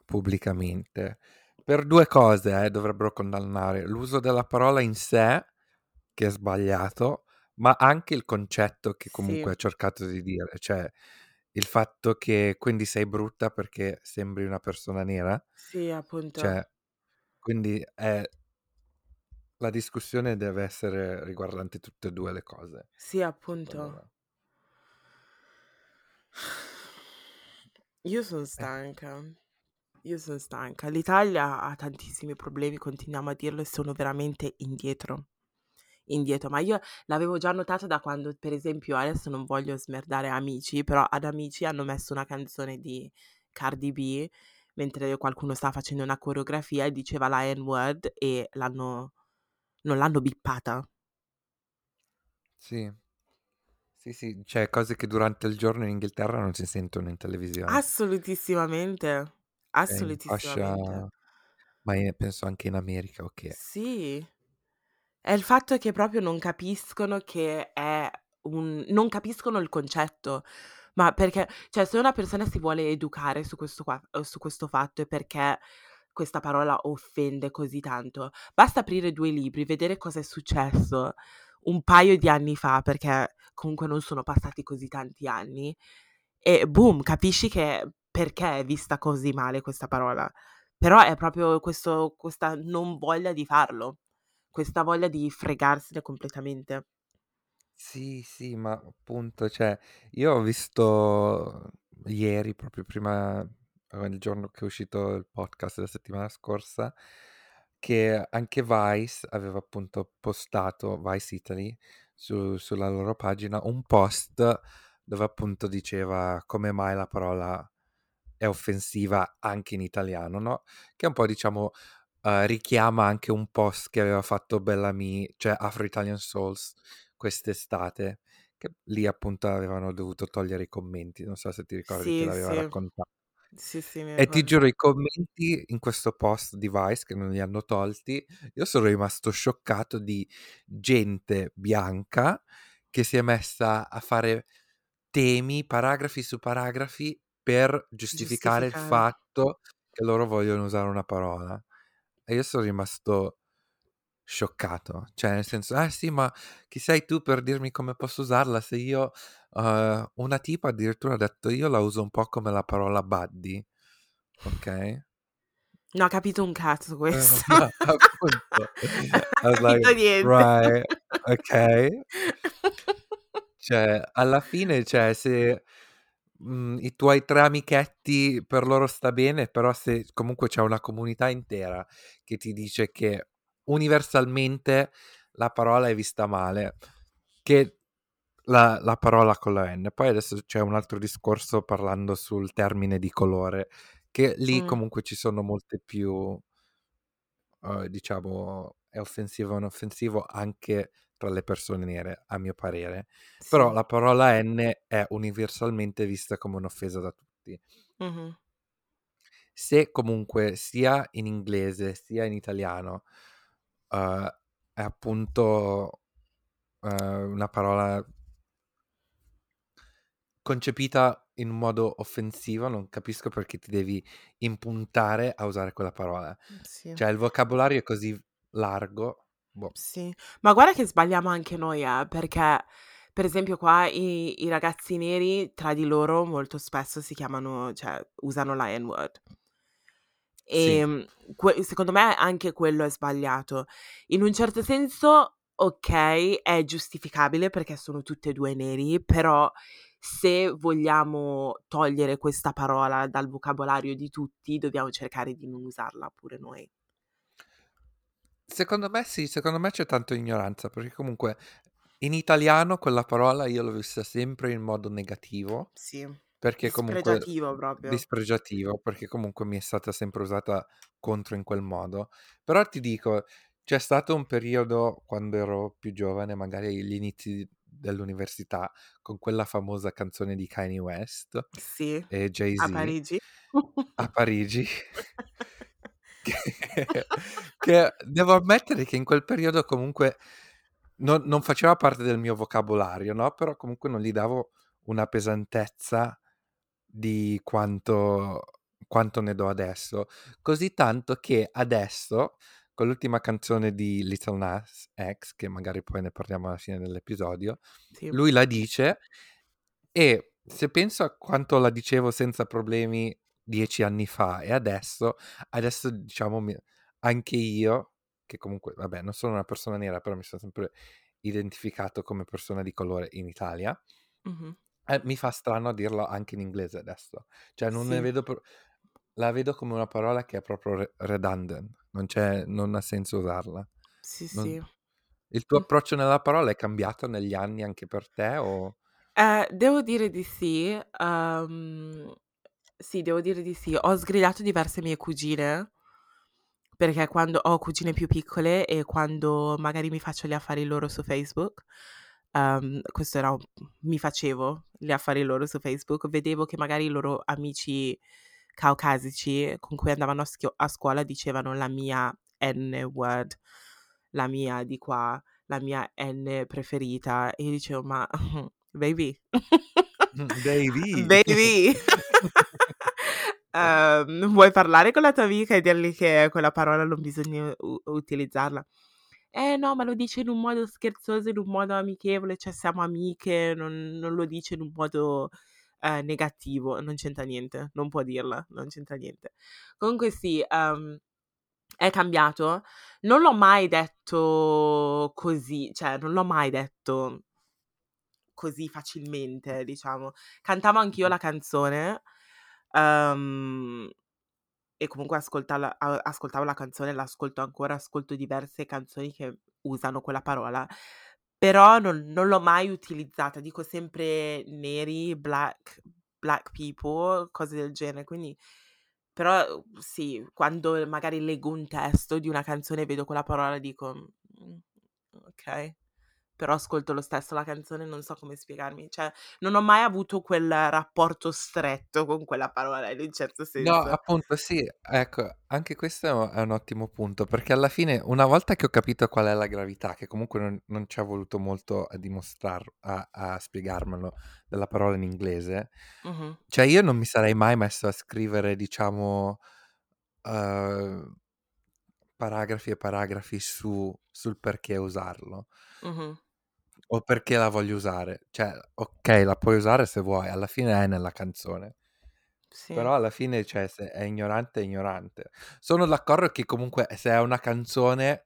pubblicamente. Per due cose, eh, dovrebbero condannare l'uso della parola in sé, che è sbagliato, ma anche il concetto che Sì, comunque ha cercato di dire, cioè il fatto che quindi sei brutta perché sembri una persona nera, sì, appunto. cioè, quindi è, la discussione deve essere riguardante tutte e due le cose, Sì, secondo appunto. me. Io sono Eh, stanca. Io sono stanca. L'Italia ha tantissimi problemi, continuiamo a dirlo, e sono veramente indietro. Indietro, ma io l'avevo già notato da quando, per esempio, adesso non voglio smerdare Amici, però ad Amici hanno messo una canzone di Cardi B mentre qualcuno stava facendo una coreografia e diceva la N-word e l'hanno non l'hanno bippata. sì, sì, sì, cioè cose che durante il giorno in Inghilterra non si sentono in televisione. Assolutissimamente. In Assolutissimamente. fascia, ma in- penso anche in America, ok. Sì. È il fatto che proprio non capiscono che è un non capiscono il concetto. Ma perché cioè se una persona si vuole educare su questo qua uhm, su questo fatto e perché questa parola offende così tanto, basta aprire 2 libri, vedere cosa è successo un paio di anni fa, perché comunque non sono passati così tanti anni, e boom, capisci che perché è vista così male questa parola. Però è proprio questo questa non voglia di farlo. Questa voglia di fregarsene completamente. Sì, sì, ma appunto, cioè, io ho visto ieri, proprio prima, il giorno che è uscito il podcast la settimana scorsa, che anche Vice aveva appunto postato, Vice Italy, su- sulla loro pagina, un post dove appunto diceva come mai la parola è offensiva anche in italiano, no? Che un po' diciamo uh, richiama anche un post che aveva fatto Bellamy, cioè Afro Italian Souls, quest'estate, che lì appunto avevano dovuto togliere i commenti, non so se ti ricordi che Sì, l'aveva sì. raccontato. Sì, sì, E ti giuro, i commenti in questo post di Vice, che non li hanno tolti, io sono rimasto scioccato di gente bianca che si è messa a fare temi, paragrafi su paragrafi, per giustificare il Giustificare. fatto che loro vogliono usare una parola. E io sono rimasto scioccato. Cioè, nel senso, eh sì, ma chi sei tu per dirmi come posso usarla? Se io... uh, una tipa addirittura ha detto, io la uso un po' come la parola buddy. Ok? Non ha capito un cazzo Eh, questo. *laughs* no, appunto. *laughs* Ha was like, capito niente. right, ok. *laughs* Cioè, alla fine, cioè, se mh, i tuoi tre amichetti per loro sta bene, però se comunque c'è una comunità intera che ti dice che universalmente la parola è vista male, che la, la parola con la N. Poi adesso c'è un altro discorso parlando sul termine di colore, che lì Mm, comunque ci sono molte più, eh, diciamo, è offensivo o non offensivo anche tra le persone nere, a mio parere. Però sì. la parola N è universalmente vista come un'offesa da tutti. Mhm. Se comunque sia in inglese sia in italiano uh, è appunto uh, una parola concepita in un modo offensivo, non capisco perché ti devi impuntare a usare quella parola. Sì. Cioè il vocabolario è così largo. Boh. Sì, ma guarda che sbagliamo anche noi, eh, perché per esempio qua i, i ragazzi neri tra di loro molto spesso si chiamano, cioè usano la N-word. Sì. E mm, que- secondo me anche quello è sbagliato. In un certo senso, ok, è giustificabile perché sono tutte e due neri, però se vogliamo togliere questa parola dal vocabolario di tutti, dobbiamo cercare di non usarla pure noi. Secondo me sì, secondo me c'è tanta ignoranza, perché comunque in italiano quella parola io l'ho vista sempre in modo negativo, Sì, perché comunque dispregiativo proprio. dispregiativo, perché comunque mi è stata sempre usata contro in quel modo. Però ti dico, c'è stato un periodo quando ero più giovane, magari agli inizi dell'università, con quella famosa canzone di Kanye West Sì, e a Jay-Z Parigi. a Parigi. *laughs* *laughs* che, *laughs* che devo ammettere che in quel periodo comunque non, non faceva parte del mio vocabolario, no? Però comunque non gli davo una pesantezza di quanto, quanto ne do adesso. Così tanto che adesso, con l'ultima canzone di Little Nas X, che magari poi ne parliamo alla fine dell'episodio, Sì. lui la dice e se penso a quanto la dicevo senza problemi dieci anni fa e adesso, adesso diciamo mi- anche io, che comunque, vabbè, non sono una persona nera, però mi sono sempre identificato come persona di colore in Italia, Mhm. eh, mi fa strano dirlo anche in inglese adesso. Cioè, non ne Sì, vedo... pro- la vedo come una parola che è proprio re- redundant, non, c'è, non ha senso usarla. sì, Non- sì. Il tuo approccio nella parola è cambiato negli anni anche per te o... Eh, devo dire di sì. ehm, sì, devo dire di sì. Ho sgridato diverse mie cugine perché quando ho cugine più piccole e quando magari mi faccio gli affari loro su Facebook, ehm, questo era un- mi facevo gli affari loro su Facebook, vedevo che magari i loro amici caucasici con cui andavano a, schio- a scuola dicevano la mia N-word, la mia di qua, la mia N preferita e io dicevo ma *laughs* baby, Baby! *laughs* baby, *laughs* Ehm, *laughs* vuoi parlare con la tua amica e dirgli che quella parola non bisogna u- utilizzarla? Eh no, ma lo dice in un modo scherzoso, in un modo amichevole, cioè siamo amiche, non, non lo dice in un modo eh, negativo, non c'entra niente, non può dirla, non c'entra niente. Comunque sì, ehm, è cambiato. Non l'ho mai detto così, cioè non l'ho mai detto così facilmente, diciamo. Cantavo anch'io la canzone ehm, e comunque ascoltarla- a- ascoltavo la canzone, l'ascolto ancora, ascolto diverse canzoni che usano quella parola, però non, non l'ho mai utilizzata, dico sempre neri, black, black people, cose del genere, quindi però uhm, sì, quando magari leggo un testo di una canzone e vedo quella parola dico: "Mhmm, okay." Però ascolto lo stesso la canzone non so come spiegarmi, cioè non ho mai avuto quel rapporto stretto con quella parola in un certo No, senso. appunto sì, ecco, anche questo è un ottimo punto, perché alla fine una volta che ho capito qual è la gravità, che comunque non non ci ha voluto molto a dimostrar a a spiegarmelo della parola in inglese, Mh-mh. cioè io non mi sarei mai messo a scrivere diciamo, uhm, paragrafi e paragrafi su sul perché usarlo. Mh-mh. O perché la voglio usare. Cioè, okay, la puoi usare se vuoi, alla fine è nella canzone. Sì. Però alla fine, cioè, se è ignorante è ignorante. Sono d'accordo che comunque se è una canzone,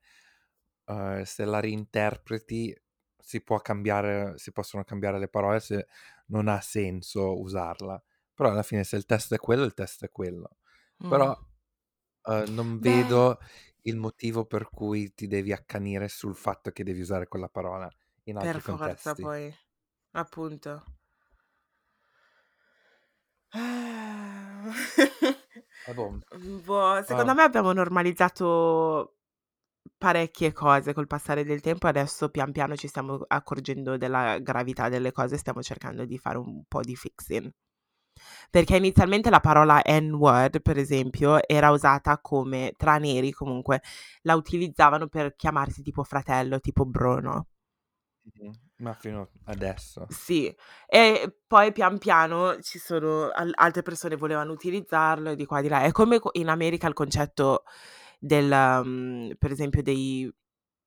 uhm, se la reinterpreti si può cambiare si possono cambiare le parole se non ha senso usarla. Però alla fine se il testo è quello, il testo è quello. Però, Mh. uhm, non Beh vedo il motivo per cui ti devi accanire sul fatto che devi usare quella parola in Per altri forza contesti. poi, appunto. Ah, boh. Mhmm, *laughs* boh, secondo Ah. me abbiamo normalizzato parecchie cose col passare del tempo, adesso pian piano ci stiamo accorgendo della gravità delle cose, stiamo cercando di fare un po' di fixing. Perché inizialmente la parola N-word, per esempio, era usata come tra neri comunque, la utilizzavano per chiamarsi tipo fratello, tipo bro, no? Mh-mh. Ma fino adesso. Sì, e poi pian piano ci sono al altre persone volevano utilizzarlo di qua di là. È come co in America il concetto del mhmm, per esempio dei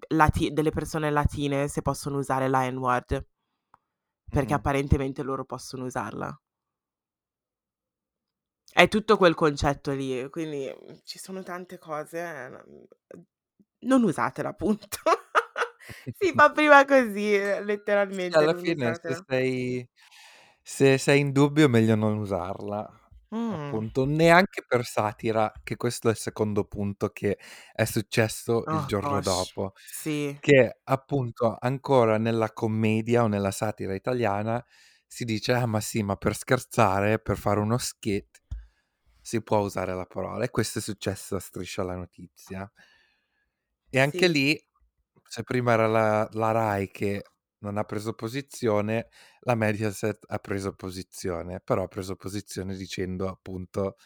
lati delle persone latine se possono usare la N-word. Perché Mh-mh. apparentemente loro possono usarla. È tutto quel concetto lì, quindi, mhmm, ci sono tante cose, ehm, non usatela punto. *laughs* *laughs* Si fa prima così, ehm, Sì, letteralmente, alla non fine se usatela. sei se sei in dubbio è meglio non usarla, Mh. appunto. Neanche per satira, che questo è il secondo punto che è successo il Oh giorno gosh, dopo, sì. che appunto ancora nella commedia o nella satira italiana si dice: "Ah, ma sì, ma per scherzare, per fare uno skit si può usare la parola." E questo è successo a Striscia la notizia. E anche Sì. lì, se prima era la la Rai che non ha preso posizione, la Mediaset ha preso posizione, però ha preso posizione dicendo appunto: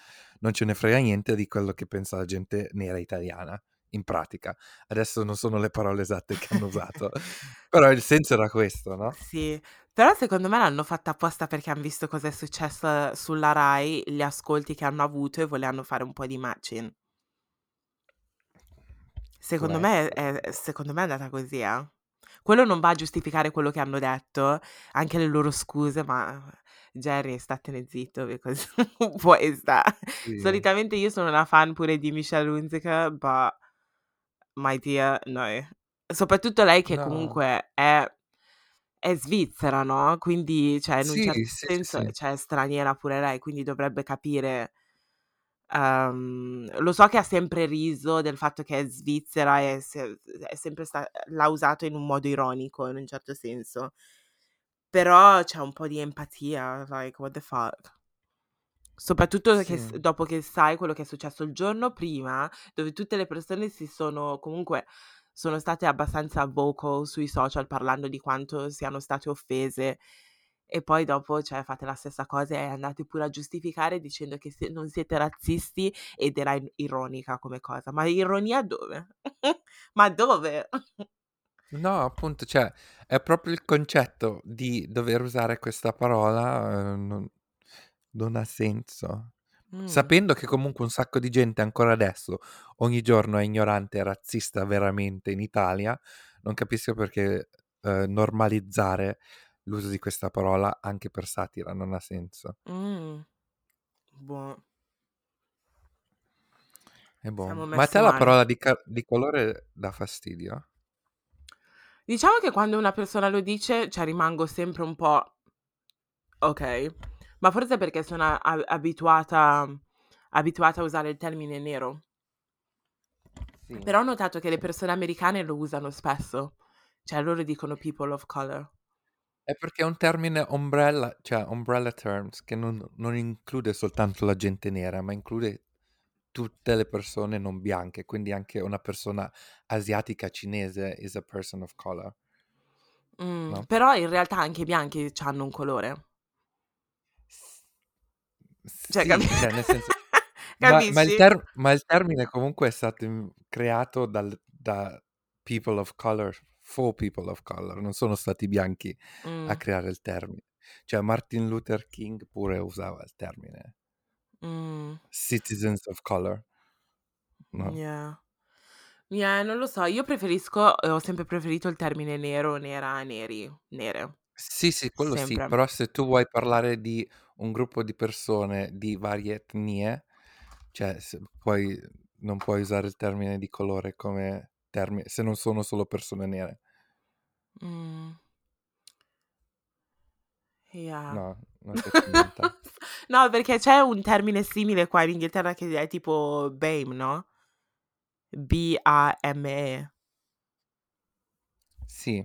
"Non ce ne frega niente di quello che pensa la gente nera italiana." In pratica. Adesso non sono le parole esatte che hanno usato, *laughs* però il senso era questo, no? Sì, però secondo me l'hanno fatta apposta perché han visto cosa è successo sulla Rai, gli ascolti che hanno avuto e volevano fare un po' di matching. Secondo me è secondo me è andata così, eh. Quello non va a giustificare quello che hanno detto, anche le loro scuse, ma Jerry statene zitto because *laughs* is that? Sì. Solitamente io sono una fan pure di Michelle Hunziker, but my dear, no. Soprattutto lei che No. comunque è è svizzera, no, quindi cioè in un Sì, certo sì, senso, cioè è straniera pure lei, quindi dovrebbe capire Uhm, lo so che ha sempre riso del fatto che è svizzera e se è sempre sta l'ha usato in un modo ironico, in un certo senso. Però c'è un po' di empatia, like what the fuck. Soprattutto che Sì. dopo che sai quello che è successo il giorno prima, dove tutte le persone si sono comunque sono state abbastanza vocal sui social parlando di quanto siano state offese e poi dopo, cioè, fate la stessa cosa e andate pure a giustificare dicendo che sie non siete razzisti ed era ironica come cosa. Ma ironia dove? *laughs* Ma dove? No, appunto, cioè è proprio il concetto di dover usare questa parola, uhm, non non ha senso. Mh. Sapendo che comunque un sacco di gente ancora adesso, ogni giorno è ignorante e razzista veramente in Italia, non capisco perché, uhm, normalizzare l'uso di questa parola anche per satira, non ha senso. Boh. E boh. Siamo Ma a te la male. parola di ca di colore dà fastidio? Diciamo che quando una persona lo dice, cioè rimango sempre un po' okay, ma forse perché sono a abituata abituata a usare il termine nero. Sì. Però ho notato che le persone americane lo usano spesso, cioè loro dicono people of color. È perché è un termine umbrella, cioè umbrella terms, che non, non include soltanto la gente nera, ma include tutte le persone non bianche, quindi anche una persona asiatica cinese is a person of color, Mm, no? però in realtà anche i bianchi hanno un colore. Cioè, Sì, capi- cioè nel senso... *laughs* Ma, ma il ter- ma il termine comunque è stato creato dal- da people of color, for people of color, non sono stati bianchi a Mm, creare il termine. Cioè Martin Luther King pure usava il termine mm, citizens of color, no? yeah. Yeah, non lo so, io preferisco, eh, ho sempre preferito il termine nero, nera, neri, nere, Sì, sì, quello sì, sempre. però se tu vuoi parlare di un gruppo di persone di varie etnie, cioè puoi, non puoi usare il termine di colore come termine, se non sono solo persone nere. Mm, yeah. No. *laughs* No, perché c'è un termine simile qua in Inghilterra che è tipo BAME, no? B-A-M-E. Sì,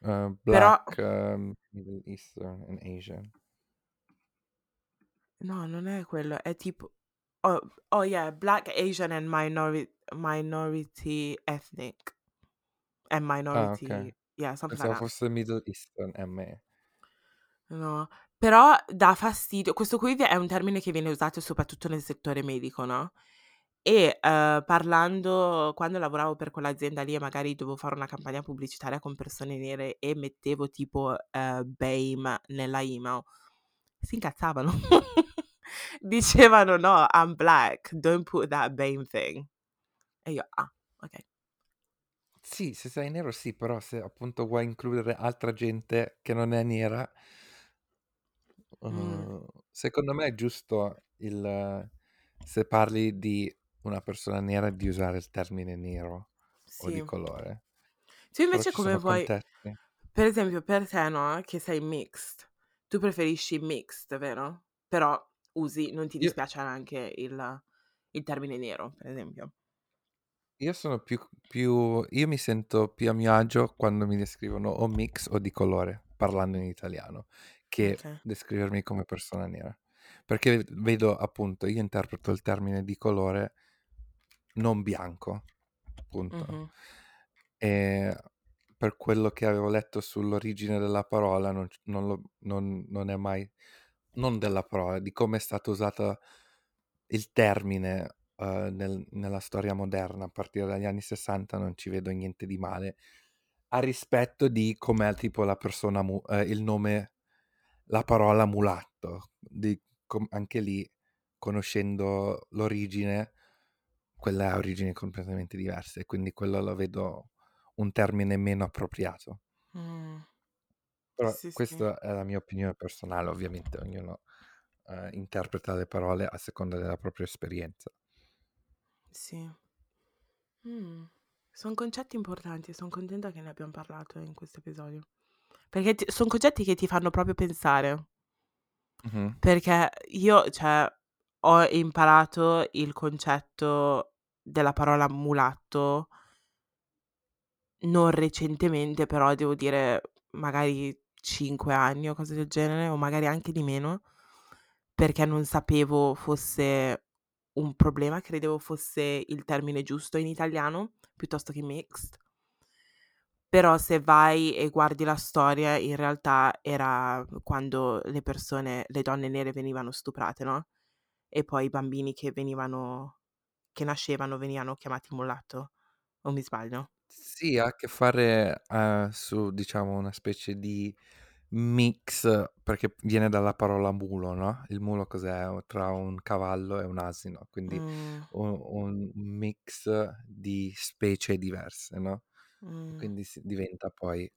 uh, Però, Black, um, Middle Eastern and Asian. no, non è quello, è tipo... Oh, oh yeah, Black, Asian and minori- minority ethnic. And Ah, minority, ok. yeah, something like Pensavo that. fosse Middle Eastern ME. No, però dà fastidio. Questo qui è un termine che viene usato soprattutto nel settore medico, no? E eh, parlando, quando lavoravo per quell'azienda lì e magari dovevo fare una campagna pubblicitaria con persone nere e mettevo tipo eh, BAME nella email, si incazzavano. *laughs* Dicevano no, I'm black, don't put that BAME thing. E io, ah, ok. Sì, se sei nero sì, però se appunto vuoi includere altra gente che non è nera, Mm, uh, secondo me è giusto il, se parli di una persona nera di usare il termine nero o di sì. colore. Tu Però invece ci come sono vuoi, contesti. per esempio per te, no? Che sei mixed, tu preferisci mixed, vero? Però usi, non ti Io, dispiace anche il, il termine nero, per esempio. Io sono più, più, io mi sento più a mio agio quando mi descrivono o mix o di colore, parlando in italiano, che Ok. descrivermi come persona nera. Perché vedo appunto, io interpreto il termine di colore non bianco, punto. Mhm. E per quello che avevo letto sull'origine della parola, non, non lo- non- non è mai, non della parola, di come è stato usato il termine eh, nel- nella storia moderna a partire dagli anni 60, non ci vedo niente di male, a rispetto di com'è tipo la persona, mu- eh, il nome, la parola mulatto, di com- anche lì, conoscendo l'origine, quella ha origini completamente diverse, quindi quello lo vedo un termine meno appropriato. Mm, Però Sì, sì, questa è la mia opinione personale, ovviamente ognuno eh, interpreta le parole a seconda della propria esperienza. Sì. Sono concetti importanti, sono contenta che ne abbiamo parlato in questo episodio. Perché sono concetti che ti fanno proprio pensare. Mhm. Perché io, cioè, ho imparato il concetto della parola mulatto non recentemente, però devo dire magari 5 anni o cose del genere, o magari anche di meno, perché non sapevo fosse un problema, credevo fosse il termine giusto in italiano piuttosto che mixed. Però se vai e guardi la storia, in realtà era quando le persone, le donne nere venivano stuprate, no? E poi i bambini che venivano, che nascevano venivano chiamati mulatto. O mi sbaglio? Sì, ha a che fare eh, su, diciamo, una specie di mix, perché viene dalla parola mulo, no? Il mulo cos'è? Tra un cavallo e un asino, quindi Mm, un, un mix di specie diverse, no? mm, Quindi si- diventa poi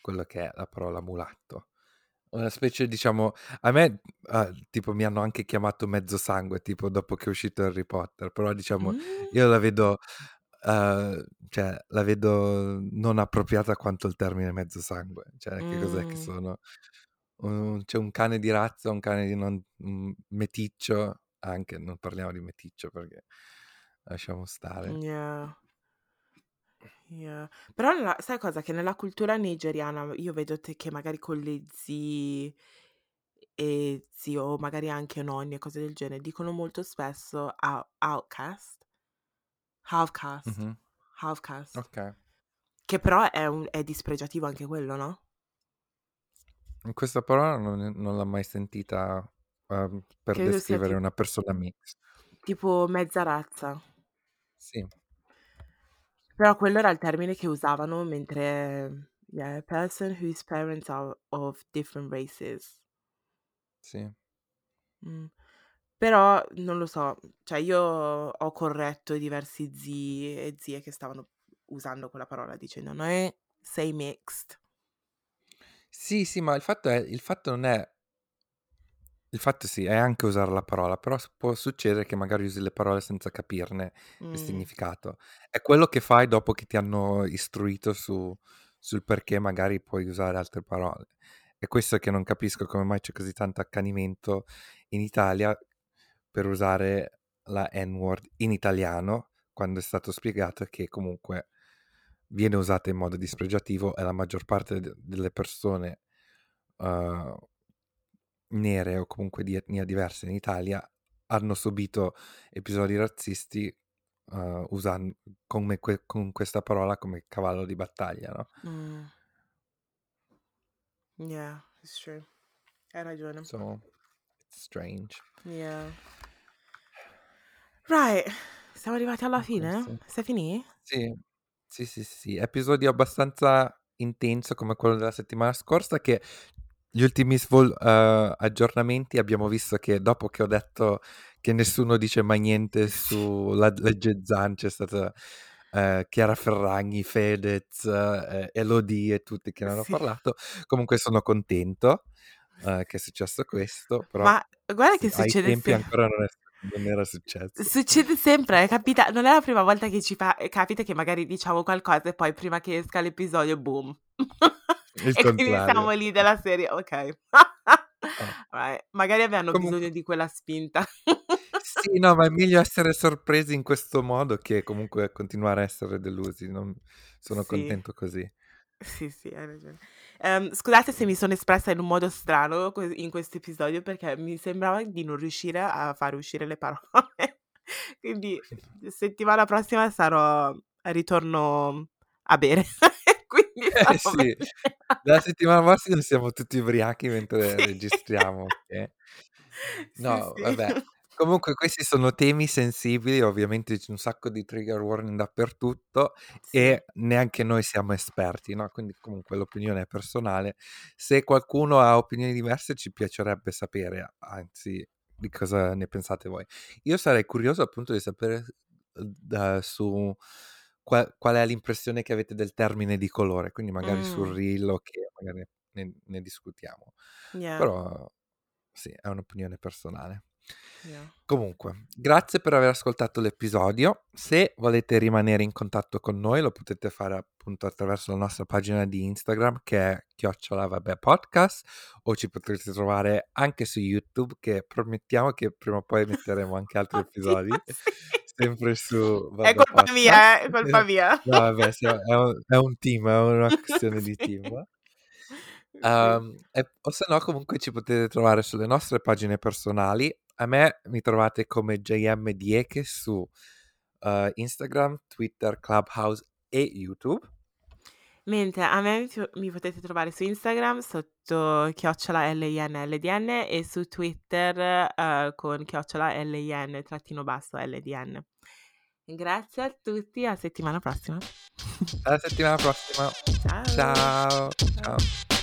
quello che è la parola mulatto. Una specie, diciamo, a me, ah, tipo, mi hanno anche chiamato mezzo sangue, tipo, dopo che è uscito Harry Potter, però, diciamo, mm, io la vedo, eh, cioè, la vedo non appropriata quanto il termine mezzo sangue. Cioè, che cos'è che mm, sono? Un- c'è un cane di razza, un cane di non, un meticcio, anche, non parliamo di meticcio perché lasciamo stare. yeah. Yeah. Però nella sai cosa, che nella cultura nigeriana io vedo te che magari con le zii e zio o magari anche nonni e cose del genere dicono molto spesso ou outcast? Half-caste. Mh-mh. Half-caste. Okay. Che però è un è dispregiativo anche quello, no? Questa parola non non l'ho mai sentita, uhm, per Credo descrivere tip una persona mix. tipo mezza razza. Sì. Però quello era il termine che usavano mentre yeah, a person whose parents are of different races. Sì. Mh. Però non lo so, cioè io ho corretto diversi zii e zie che stavano usando quella parola dicendo: "No, eh, sei mixed". Sì, sì, ma il fatto è il fatto non è il fatto sì, è anche usare la parola, però può succedere che magari usi le parole senza capirne il significato. È quello che fai dopo che ti hanno istruito su sul perché magari puoi usare altre parole. È questo che non capisco come mai c'è così tanto accanimento in Italia per usare la N-word in italiano, quando è stato spiegato che comunque viene usata in modo dispregiativo e la maggior parte de delle persone, uhm, nere o comunque di etnia diversa in Italia hanno subito episodi razzisti, uhm, usan come que con questa parola come cavallo di battaglia, no? Mh. Yeah, it's true. Hai ragione. So, it's strange. Yeah. Right, siamo arrivati alla fine? Stai finì? Sì. Sì, sì, sì, episodio abbastanza intenso come quello della settimana scorsa che gli ultimi svol uhm, aggiornamenti abbiamo visto che dopo che ho detto che nessuno dice mai niente sulla legge Zan, c'è stata, ehm, Chiara Ferragni, Fedez, ehm, Elodie e tutti che ne hanno Sì. parlato. Comunque sono contento, uhm, che è successo questo, però Ma guarda che ai succede tempi se ancora non è non era successo. Succede sempre, eh, capita non è la prima volta che ci fa ehm, capita che magari diciamo qualcosa e poi prima che esca l'episodio, boom. *laughs* Il E quindi siamo contrario. lì della serie: "Okay." Ah. *laughs* Magari avevano Comunque bisogno di quella spinta. Sì, no, ma è meglio essere sorpresi in questo modo che comunque continuare a essere delusi, non sono Sì. contento così. Sì, sì, hai ragione. Ehm, scusate se mi sono espressa in un modo strano in questo episodio perché mi sembrava di non riuscire a fare uscire le parole. *laughs* Quindi settimana prossima sarò ritorno a bere. *laughs* Quindi Eh sì, la settimana prossima siamo tutti ubriachi mentre *laughs* Sì. registriamo, okay? Sì, No, sì. vabbè. Comunque questi sono temi sensibili, ovviamente c'è un sacco di trigger warning dappertutto e neanche noi siamo esperti, no, quindi comunque l'opinione è personale. Se qualcuno ha opinioni diverse ci piacerebbe sapere, anzi, di cosa ne pensate voi. Io sarei curioso appunto di sapere, da su qua qual è l'impressione che avete del termine di colore, quindi magari sul Mh. reel che magari ne ne discutiamo. Yeah. Però sì, è un'opinione personale. Yeah. Comunque, grazie per aver ascoltato l'episodio. Se volete rimanere in contatto con noi lo potete fare appunto attraverso la nostra pagina di Instagram che è chiocciola vabbè podcast o ci potrete trovare anche su YouTube che promettiamo che prima o poi metteremo anche *laughs* altri episodi sempre su È Vabbè colpa Podcast. mia, eh, è colpa *laughs* mia. No vabbè, è un è un *laughs* team, è una questione di Sì. team. Sì. Uhm, e o se no comunque ci potete trovare sulle nostre pagine personali. A me mi trovate come JM Dieche su, uhm, Instagram, Twitter, Clubhouse e YouTube. Mentre a me mi potete trovare su Instagram sotto chiocciola LINLDN e su Twitter, uhm, con chiocciola LIN trattino basso LDN. Grazie a tutti, a settimana prossima. Alla settimana prossima. Ciao, Ciao. ciao.